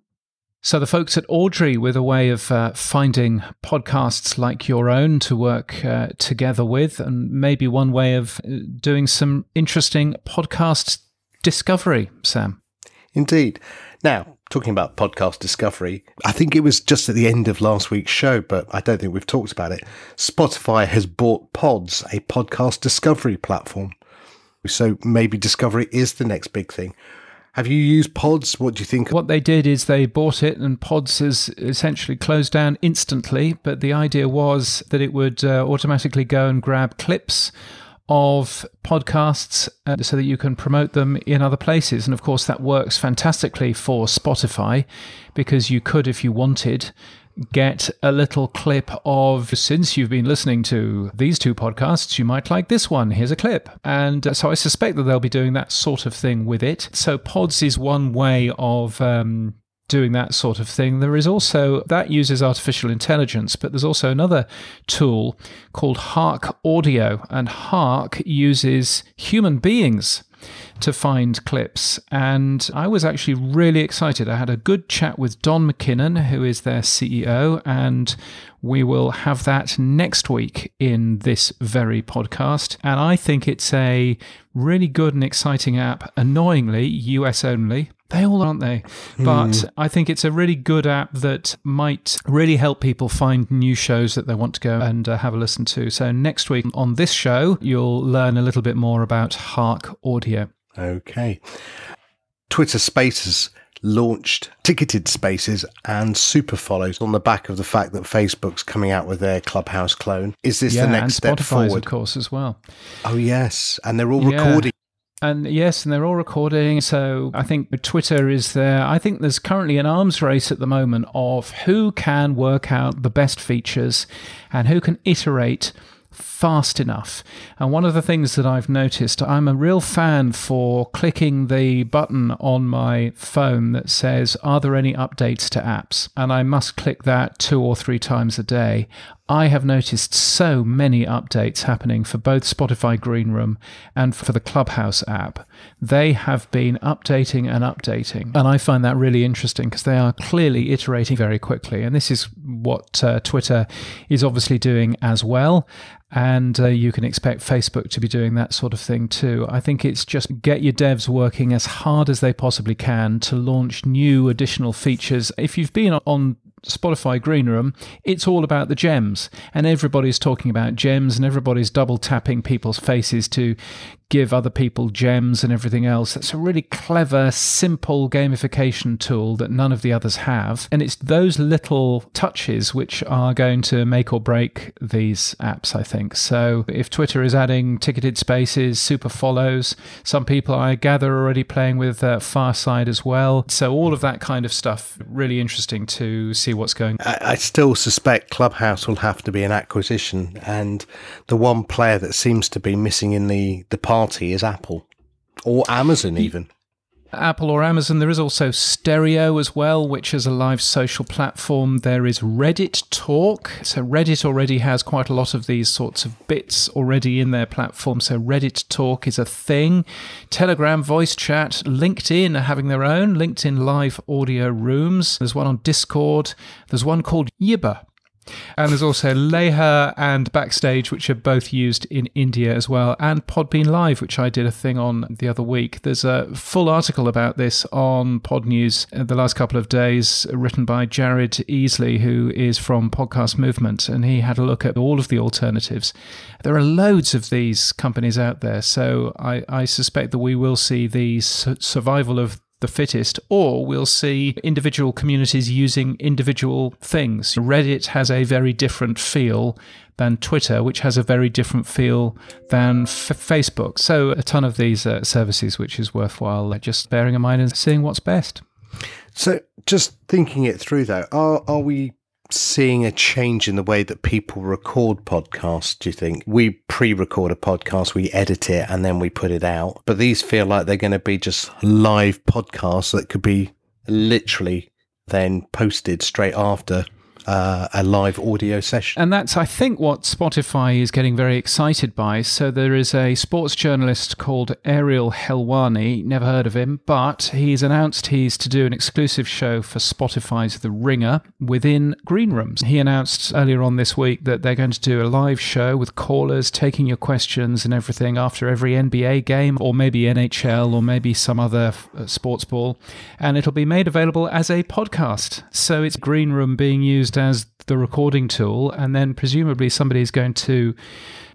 So, the folks at Audrey, with a way of uh, finding podcasts like your own to work uh, together with, and maybe one way of uh, doing some interesting podcast discovery, Sam. Indeed. Now, talking about podcast discovery, I think it was just at the end of last week's show, but I don't think we've talked about it. Spotify has bought Pods, a podcast discovery platform. So maybe discovery is the next big thing. Have you used Pods? What do you think? What they did is they bought it, and Pods is essentially closed down instantly. But the idea was that it would uh, automatically go and grab clips of podcasts uh, so that you can promote them in other places. And of course, that works fantastically for Spotify because you could, if you wanted, get a little clip of since you've been listening to these two podcasts, you might like this one. Here's a clip. And uh, so I suspect that they'll be doing that sort of thing with it. So Pods is one way of. Um, doing that sort of thing. There is also that uses artificial intelligence, but there's also another tool called Hark Audio, and Hark uses human beings to find clips. And I was actually really excited. I had a good chat with Don McKinnon, who is their CEO, and we will have that next week in this very podcast. And I think it's a really good and exciting app, annoyingly US only. They all aren't they? But mm. I think it's a really good app that might really help people find new shows that they want to go and uh, have a listen to. So next week on this show, you'll learn a little bit more about Hark Audio. Okay. Twitter Spaces launched ticketed spaces and super follows on the back of the fact that Facebook's coming out with their Clubhouse clone. Is this yeah, the next step forward? Of course, as well. Oh yes, and they're all yeah. recording. And yes, and they're all recording. So I think Twitter is there. I think there's currently an arms race at the moment of who can work out the best features and who can iterate fast enough. And one of the things that I've noticed, I'm a real fan for clicking the button on my phone that says, Are there any updates to apps? And I must click that two or three times a day. I have noticed so many updates happening for both Spotify Green Room and for the Clubhouse app. They have been updating and updating. And I find that really interesting because they are clearly iterating very quickly. And this is what uh, Twitter is obviously doing as well. And uh, you can expect Facebook to be doing that sort of thing too. I think it's just get your devs working as hard as they possibly can to launch new additional features. If you've been on Spotify Green Room, it's all about the gems. And everybody's talking about gems and everybody's double tapping people's faces to give other people gems and everything else. That's a really clever, simple gamification tool that none of the others have. And it's those little touches which are going to make or break these apps, I think. So if Twitter is adding ticketed spaces, super follows, some people I gather are already playing with uh, Fireside as well. So all of that kind of stuff, really interesting to see what's going I, I still suspect Clubhouse will have to be an acquisition. And the one player that seems to be missing in the, the party is Apple or Amazon, even. Apple or Amazon. There is also Stereo as well, which is a live social platform. There is Reddit Talk. So Reddit already has quite a lot of these sorts of bits already in their platform. So Reddit Talk is a thing. Telegram voice chat, LinkedIn are having their own LinkedIn live audio rooms. There's one on Discord. There's one called Yibba, and there's also Leher and Backstage, which are both used in India as well, and Podbean Live, which I did a thing on the other week. There's a full article about this on Pod News the last couple of days, written by Jared Easley, who is from Podcast Movement, and he had a look at all of the alternatives. There are loads of these companies out there, so I, I suspect that we will see the survival of the fittest, or we'll see individual communities using individual things. Reddit has a very different feel than Twitter, which has a very different feel than f- Facebook. So, a ton of these uh, services, which is worthwhile just bearing in mind and seeing what's best. So, just thinking it through, though, are, are we seeing a change in the way that people record podcasts, do you think? We pre record a podcast, we edit it, and then we put it out. But these feel like they're going to be just live podcasts that could be literally then posted straight after uh, a live audio session. And that's, I think, what Spotify is getting very excited by. So there is a sports journalist called Ariel Helwani, never heard of him, but he's announced he's to do an exclusive show for Spotify's The Ringer within Green Rooms. He announced earlier on this week that they're going to do a live show with callers taking your questions and everything after every NBA game, or maybe NHL, or maybe some other uh, sports ball. And it'll be made available as a podcast. So it's Green Room being used as the recording tool, and then presumably somebody is going to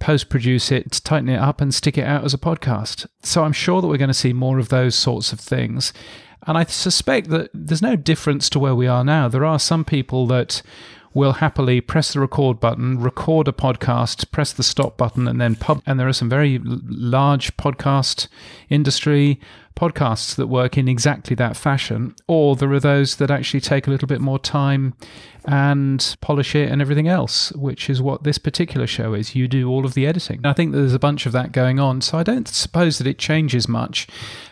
post produce it, tighten it up, and stick it out as a podcast. So I'm sure that we're going to see more of those sorts of things. And I suspect that there's no difference to where we are now. There are some people that will happily press the record button, record a podcast, press the stop button, and then pub. And there are some very large podcast industry podcasts that work in exactly that fashion, or there are those that actually take a little bit more time and polish it and everything else, which is what this particular show is. You do all of the editing. I think there's a bunch of that going on, so I don't suppose that it changes much,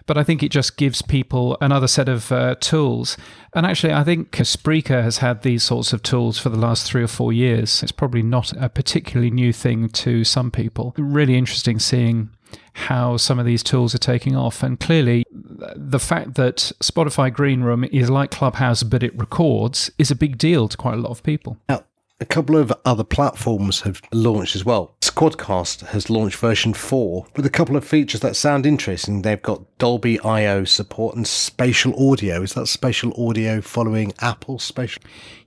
but I think it just gives people another set of uh, tools. And actually, I think Spreaker has had these sorts of tools for the last three or four years. It's probably not a particularly new thing to some people. Really interesting seeing how some of these tools are taking off. And clearly, the fact that Spotify Green Room is like Clubhouse, but it records, is a big deal to quite a lot of people. Now, a couple of other platforms have launched as well. Squadcast has launched version 4 with a couple of features that sound interesting. They've got Dolby IO support and spatial audio. Is that spatial audio following Apple spatial?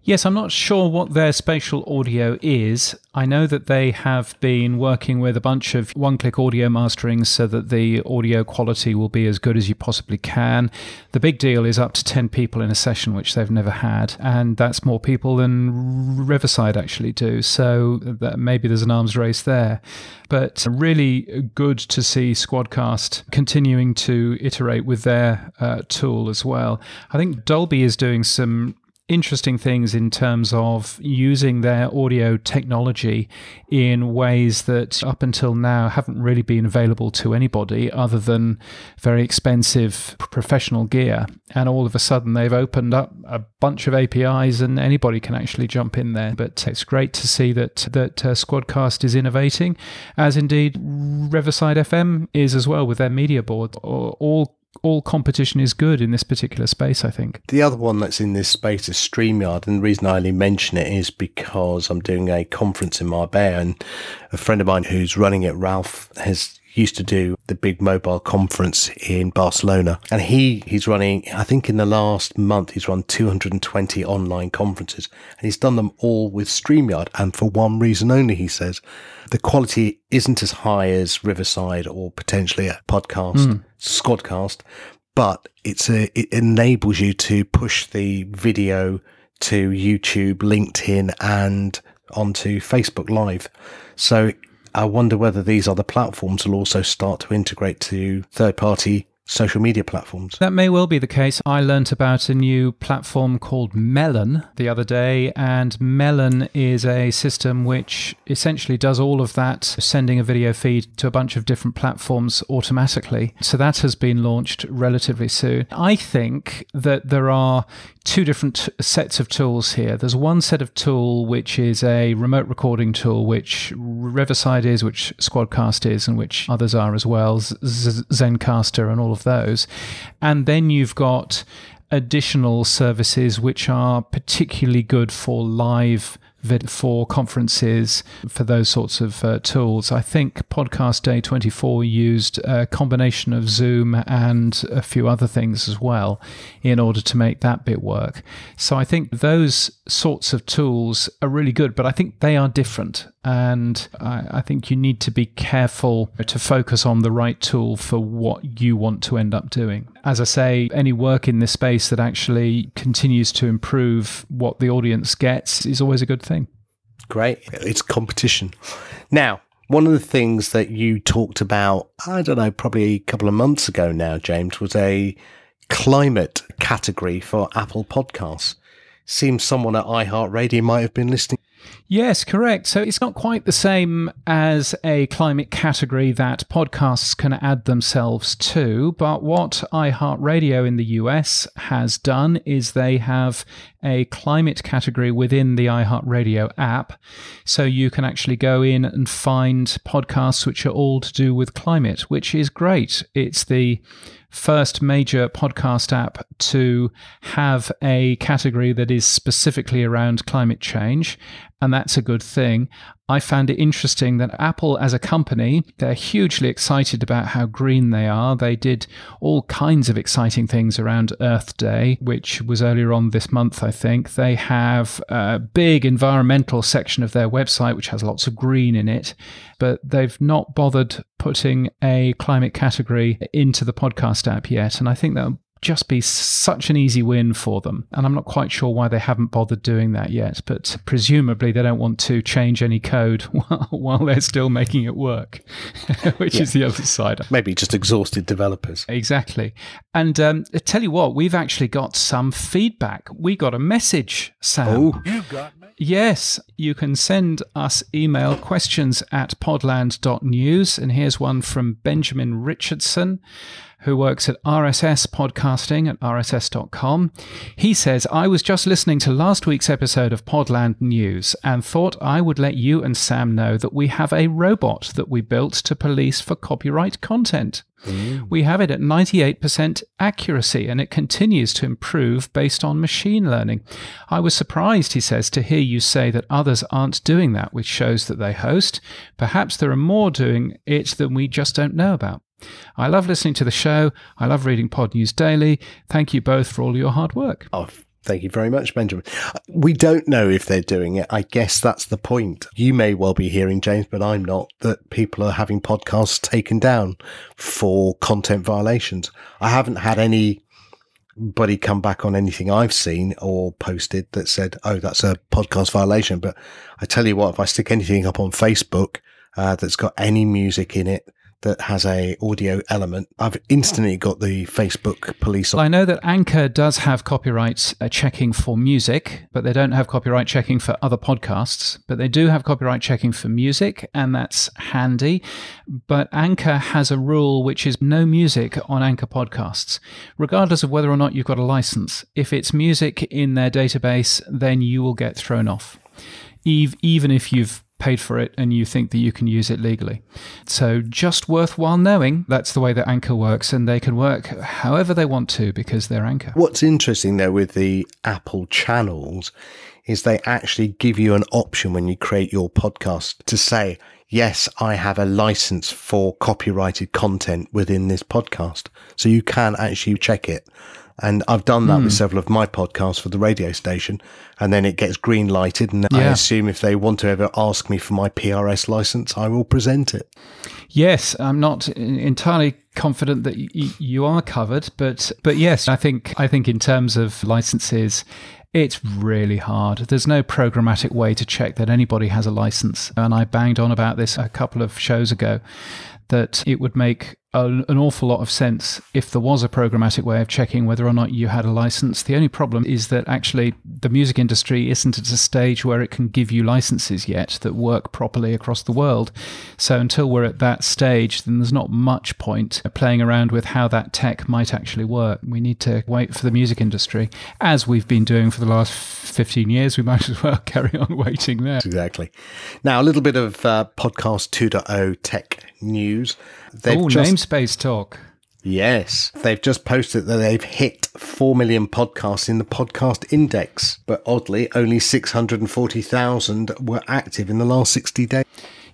Yes, I'm not sure what their spatial audio is. I know that they have been working with a bunch of one click audio mastering so that the audio quality will be as good as you possibly can. The big deal is up to 10 people in a session, which they've never had, and that's more people than Riverside actually do. So maybe there's an arms race there. But really good to see Squadcast continuing to iterate with their uh, tool as well. I think Dolby is doing some interesting things in terms of using their audio technology in ways that up until now haven't really been available to anybody other than very expensive professional gear. And all of a sudden, they've opened up a bunch of APIs, and anybody can actually jump in there. But it's great to see that that uh, Squadcast is innovating, as indeed Riverside FM is as well with their media board. All all competition is good in this particular space, I think. The other one that's in this space is StreamYard. And the reason I only mention it is because I'm doing a conference in Marbella and a friend of mine who's running it, Ralph, has used to do the big mobile conference in Barcelona. And he, he's running, I think in the last month, he's run 220 online conferences and he's done them all with StreamYard. And for one reason only, he says, the quality isn't as high as Riverside or potentially a podcast, mm. Squadcast, but it's a, it enables you to push the video to YouTube, LinkedIn and onto Facebook Live. So I wonder whether these other platforms will also start to integrate to third party social media platforms. That may well be the case. I learnt about a new platform called Melon the other day, and Melon is a system which essentially does all of that, sending a video feed to a bunch of different platforms automatically. So that has been launched relatively soon. I think that there are two different sets of tools here. There's one set of tool which is a remote recording tool, which Riverside is, which Squadcast is, and which others are as well, Z- Zencastr and all of those. And then you've got additional services which are particularly good for live for conferences, for those sorts of uh, tools. I think Podcast Day 24 used a combination of Zoom and a few other things as well in order to make that bit work. So I think those sorts of tools are really good, but I think they are different. And I, I think you need to be careful to focus on the right tool for what you want to end up doing. As I say, any work in this space that actually continues to improve what the audience gets is always a good thing. Great. It's competition. Now, one of the things that you talked about, I don't know, probably a couple of months ago now, James, was a climate category for Apple Podcasts. Seems someone at iHeartRadio might have been listening Yes, correct. So it's not quite the same as a climate category that podcasts can add themselves to, but what iHeartRadio in the US has done is they have a climate category within the iHeartRadio app. So you can actually go in and find podcasts which are all to do with climate, which is great. It's the first major podcast app to have a category that is specifically around climate change and that's a good thing. I found it interesting that Apple, as a company, they're hugely excited about how green they are. They did all kinds of exciting things around Earth Day, which was earlier on this month, I think. They have a big environmental section of their website, which has lots of green in it, but they've not bothered putting a climate category into the podcast app yet. And I think that just be such an easy win for them. And I'm not quite sure why they haven't bothered doing that yet, but presumably they don't want to change any code <laughs> while, while they're still making it work, <laughs> which yeah. is the other side. Maybe just exhausted developers. Exactly. And um, I tell you what, we've actually got some feedback. We got a message, Sam. Oh, you got me. Yes, you can send us email questions at podland.news. And here's one from Benjamin Richardson who works at RSS Podcasting at rss.com. He says, I was just listening to last week's episode of Podland News and thought I would let you and Sam know that we have a robot that we built to police for copyright content. Mm. We have it at 98% accuracy and it continues to improve based on machine learning. I was surprised, he says, to hear you say that others aren't doing that, which shows that they host. Perhaps there are more doing it than we just don't know about. I love listening to the show. I love reading Pod News Daily. Thank you both for all your hard work. Oh, thank you very much, Benjamin. We don't know if they're doing it. I guess that's the point. You may well be hearing, James, but I'm not, that people are having podcasts taken down for content violations. I haven't had anybody come back on anything I've seen or posted that said, oh, that's a podcast violation. But I tell you what, if I stick anything up on Facebook uh, that's got any music in it, that has a audio element, I've instantly got the Facebook police. Well, I know that Anchor does have copyright uh, checking for music, but they don't have copyright checking for other podcasts. But they do have copyright checking for music, and that's handy. But Anchor has a rule which is no music on Anchor podcasts, regardless of whether or not you've got a license. If it's music in their database, then you will get thrown off even if you've paid for it and you think that you can use it legally. So, just worthwhile knowing that's the way that Anchor works, and they can work however they want to because they're Anchor. What's interesting though with the Apple channels is they actually give you an option when you create your podcast to say, yes, I have a license for copyrighted content within this podcast. So you can actually check it. And I've done that with hmm. several of my podcasts for the radio station. And then it gets green lighted. And I assume if they want to ever ask me for my PRS license, I will present it. Yes, I'm not entirely confident that y- you are covered, but but yes, I think I think in terms of licenses, it's really hard. There's no programmatic way to check that anybody has a license, and I banged on about this a couple of shows ago. That it would make an awful lot of sense if there was a programmatic way of checking whether or not you had a license. The only problem is that actually the music industry isn't at a stage where it can give you licenses yet that work properly across the world. So until we're at that stage, then there's not much point playing around with how that tech might actually work. We need to wait for the music industry, as we've been doing for the last 15 years. We might <laughs> as well carry on waiting there. Exactly. Now, a little bit of uh, podcast 2.0 tech news. They've Oh, just, namespace talk. Yes. They've just posted that they've hit 4 million podcasts in the podcast index, but oddly, only 640,000 were active in the last 60 days.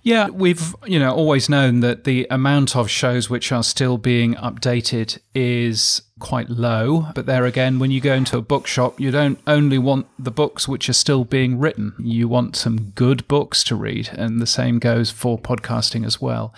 Yeah, we've you know always known that the amount of shows which are still being updated is quite low. But there again, when you go into a bookshop, you don't only want the books which are still being written. You want some good books to read, and the same goes for podcasting as well.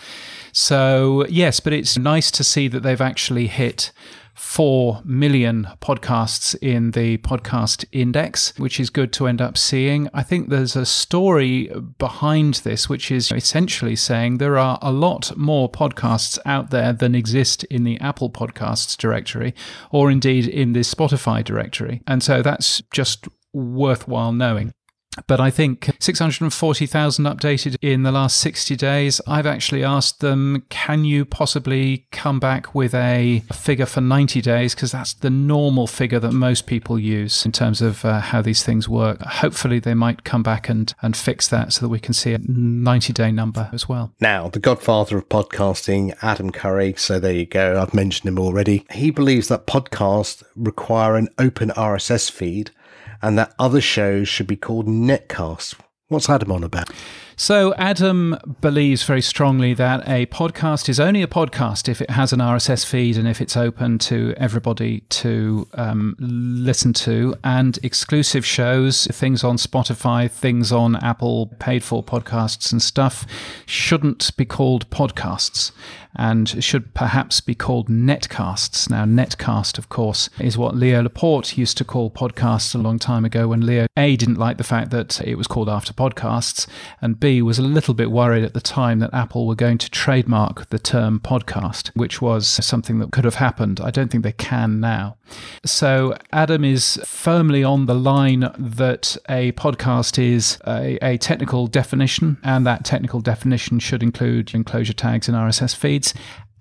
So yes, but it's nice to see that they've actually hit 4 million podcasts in the podcast index, which is good to end up seeing. I think there's a story behind this, which is essentially saying there are a lot more podcasts out there than exist in the Apple Podcasts directory or indeed in the Spotify directory. And so that's just worthwhile knowing. But I think 640,000 updated in the last 60 days. I've actually asked them, can you possibly come back with a figure for 90 days? Because that's the normal figure that most people use in terms of uh, how these things work. Hopefully, they might come back and, and fix that so that we can see a 90 day number as well. Now, the godfather of podcasting, Adam Curry. So there you go. I've mentioned him already. He believes that podcasts require an open RSS feed and that other shows should be called netcasts. What's Adam on about? So, Adam believes very strongly that a podcast is only a podcast if it has an RSS feed and if it's open to everybody to um, listen to, and exclusive shows, things on Spotify, things on Apple paid for podcasts and stuff, shouldn't be called podcasts and should perhaps be called netcasts. Now, netcast, of course, is what Leo Laporte used to call podcasts a long time ago when Leo A didn't like the fact that it was called after podcasts, and B was a little bit worried at the time that Apple were going to trademark the term podcast, which was something that could have happened. I don't think they can now. So, Adam is firmly on the line that a podcast is a, a technical definition, and that technical definition should include enclosure tags and RSS feeds.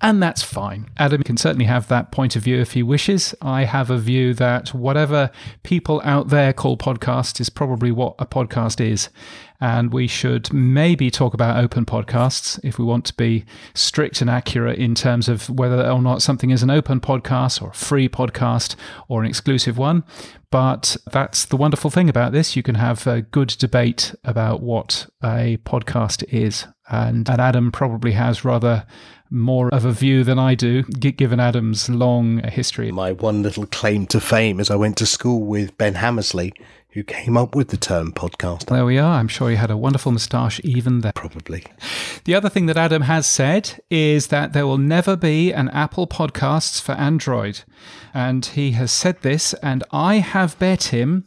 And that's fine. Adam can certainly have that point of view if he wishes. I have a view that whatever people out there call podcast is probably what a podcast is. And we should maybe talk about open podcasts if we want to be strict and accurate in terms of whether or not something is an open podcast or a free podcast or an exclusive one. But that's the wonderful thing about this. You can have a good debate about what a podcast is. And, and Adam probably has rather more of a view than I do, given Adam's long history. My one little claim to fame is I went to school with Ben Hammersley, who came up with the term podcast. There we are. I'm sure he had a wonderful moustache even then. Probably. The other thing that Adam has said is that there will never be an Apple Podcasts for Android. And he has said this, and I have bet him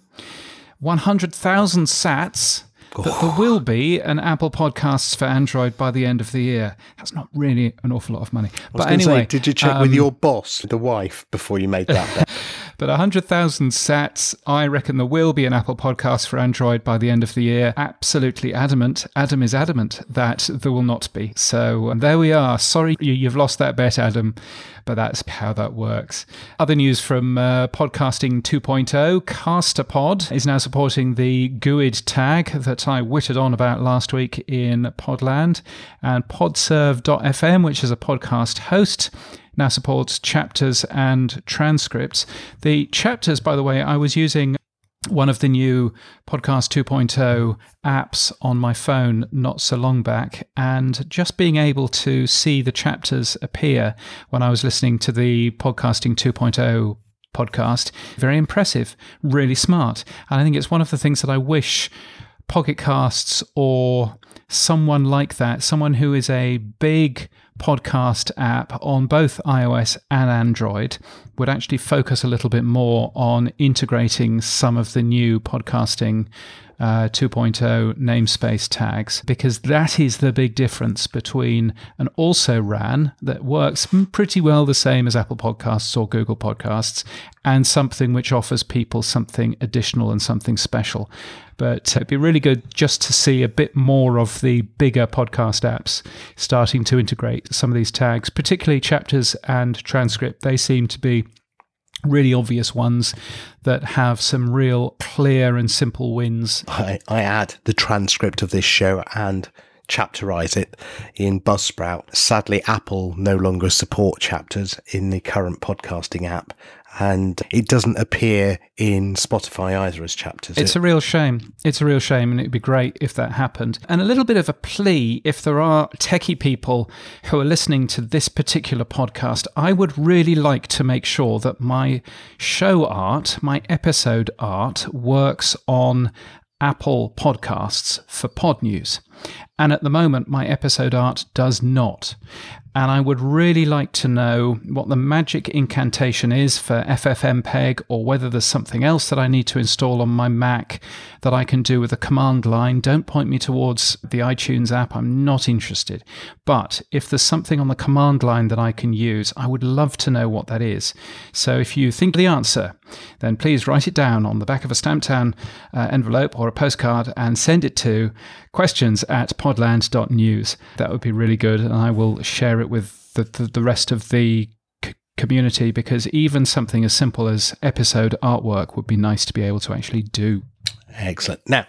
100,000 sats that there oh. will be an Apple Podcasts for Android by the end of the year. That's not really an awful lot of money. But anyway, say, did you check with um, your boss, the wife, before you made that bet? <laughs> But 100,000 sats, I reckon there will be an Apple podcast for Android by the end of the year. Absolutely adamant. Adam is adamant that there will not be. So um, there we are. Sorry you, you've lost that bet, Adam, but that's how that works. Other news from uh, Podcasting 2.0 Castopod is now supporting the GUID tag that I wittered on about last week in Podland, and Podserve.fm, which is a podcast host now supports chapters and transcripts. The chapters, by the way, I was using one of the new Podcast 2.0 apps on my phone not so long back, and just being able to see the chapters appear when I was listening to the Podcasting 2.0 podcast, very impressive, really smart. And I think it's one of the things that I wish Pocket Casts or someone like that, someone who is a big podcast app on both iOS and Android would actually focus a little bit more on integrating some of the new podcasting uh, 2.0 namespace tags because that is the big difference between an also ran that works pretty well the same as Apple Podcasts or Google Podcasts and something which offers people something additional and something special. But it'd be really good just to see a bit more of the bigger podcast apps starting to integrate some of these tags, particularly chapters and transcript. They seem to be really obvious ones that have some real clear and simple wins. I, I add the transcript of this show and chapterize it in Buzzsprout. Sadly, Apple no longer support chapters in the current podcasting app, and it doesn't appear in Spotify either as chapters. It's a real shame. It's a real shame, and it'd be great if that happened. And a little bit of a plea if there are techie people who are listening to this particular podcast, I would really like to make sure that my show art, my episode art, works on Apple Podcasts for Pod News. And at the moment, my episode art does not. And I would really like to know what the magic incantation is for FFmpeg or whether there's something else that I need to install on my Mac that I can do with a command line. Don't point me towards the iTunes app. I'm not interested. But if there's something on the command line that I can use, I would love to know what that is. So if you think the answer, then please write it down on the back of a Stamptown uh, envelope or a postcard and send it to questions at podland.news. That would be really good. And I will share it with the, the, the rest of the c- community because even something as simple as episode artwork would be nice to be able to actually do. Excellent. Now,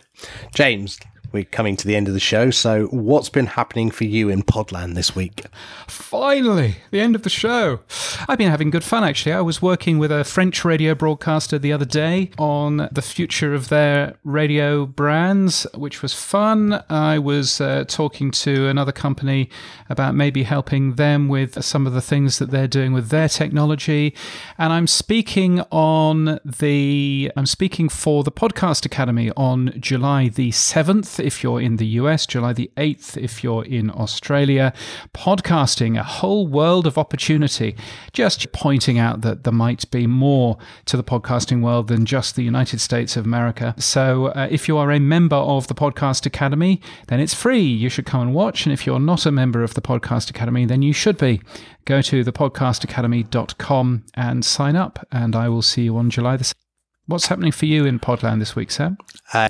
James, we're coming to the end of the show. So, what's been happening for you in Podland this week? Finally, the end of the show. I've been having good fun, actually. I was working with a French radio broadcaster the other day on the future of their radio brands, which was fun. I was uh, talking to another company about maybe helping them with some of the things that they're doing with their technology. And I'm speaking on the, I'm speaking for the Podcast Academy on July the 7th if you're in the US, July the 8th if you're in Australia. Podcasting, a whole world of opportunity. Just pointing out that there might be more to the podcasting world than just the United States of America. So uh, if you are a member of the Podcast Academy, then it's free. You should come and watch. And if you're not a member of the Podcast Academy, then you should be. Go to thepodcastacademy.com and sign up, and I will see you on July the 7th. What's happening for you in Podland this week, Sam? Uh,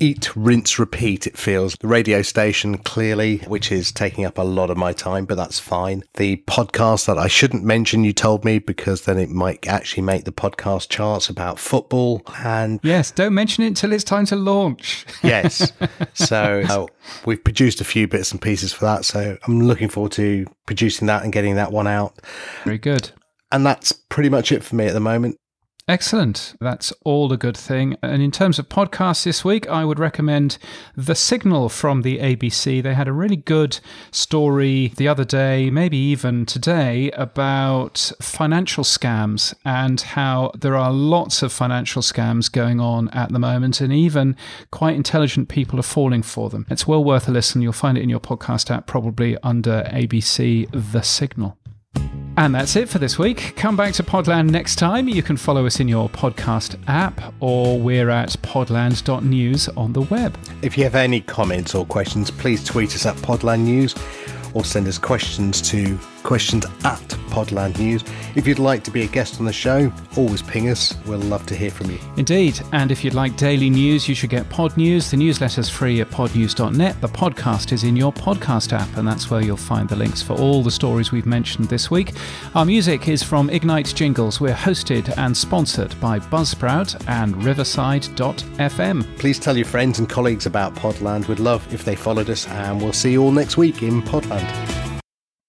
eat, rinse, repeat, it feels. The radio station, clearly, which is taking up a lot of my time, but that's fine. The podcast that I shouldn't mention, you told me, because then it might actually make the podcast charts about football. And yes, don't mention it until it's time to launch. <laughs> yes. So uh, we've produced a few bits and pieces for that. So I'm looking forward to producing that and getting that one out. Very good. And that's pretty much it for me at the moment. Excellent. That's all a good thing. And in terms of podcasts this week, I would recommend The Signal from the ABC. They had a really good story the other day, maybe even today, about financial scams and how there are lots of financial scams going on at the moment, and even quite intelligent people are falling for them. It's well worth a listen. You'll find it in your podcast app, probably under ABC The Signal. And that's it for this week. Come back to Podland next time. You can follow us in your podcast app, or we're at podland.news on the web. If you have any comments or questions, please tweet us at Podland News or send us questions to questions at Podland News. If you'd like to be a guest on the show, always ping us. We'll love to hear from you. Indeed. And if you'd like daily news, you should get Pod News. The newsletter's free at podnews.net. The podcast is in your podcast app, and that's where you'll find the links for all the stories we've mentioned this week. Our music is from Ignite Jingles. We're hosted and sponsored by Buzzsprout and Riverside.fm. Please tell your friends and colleagues about Podland. We'd love if they followed us, and we'll see you all next week in Podland.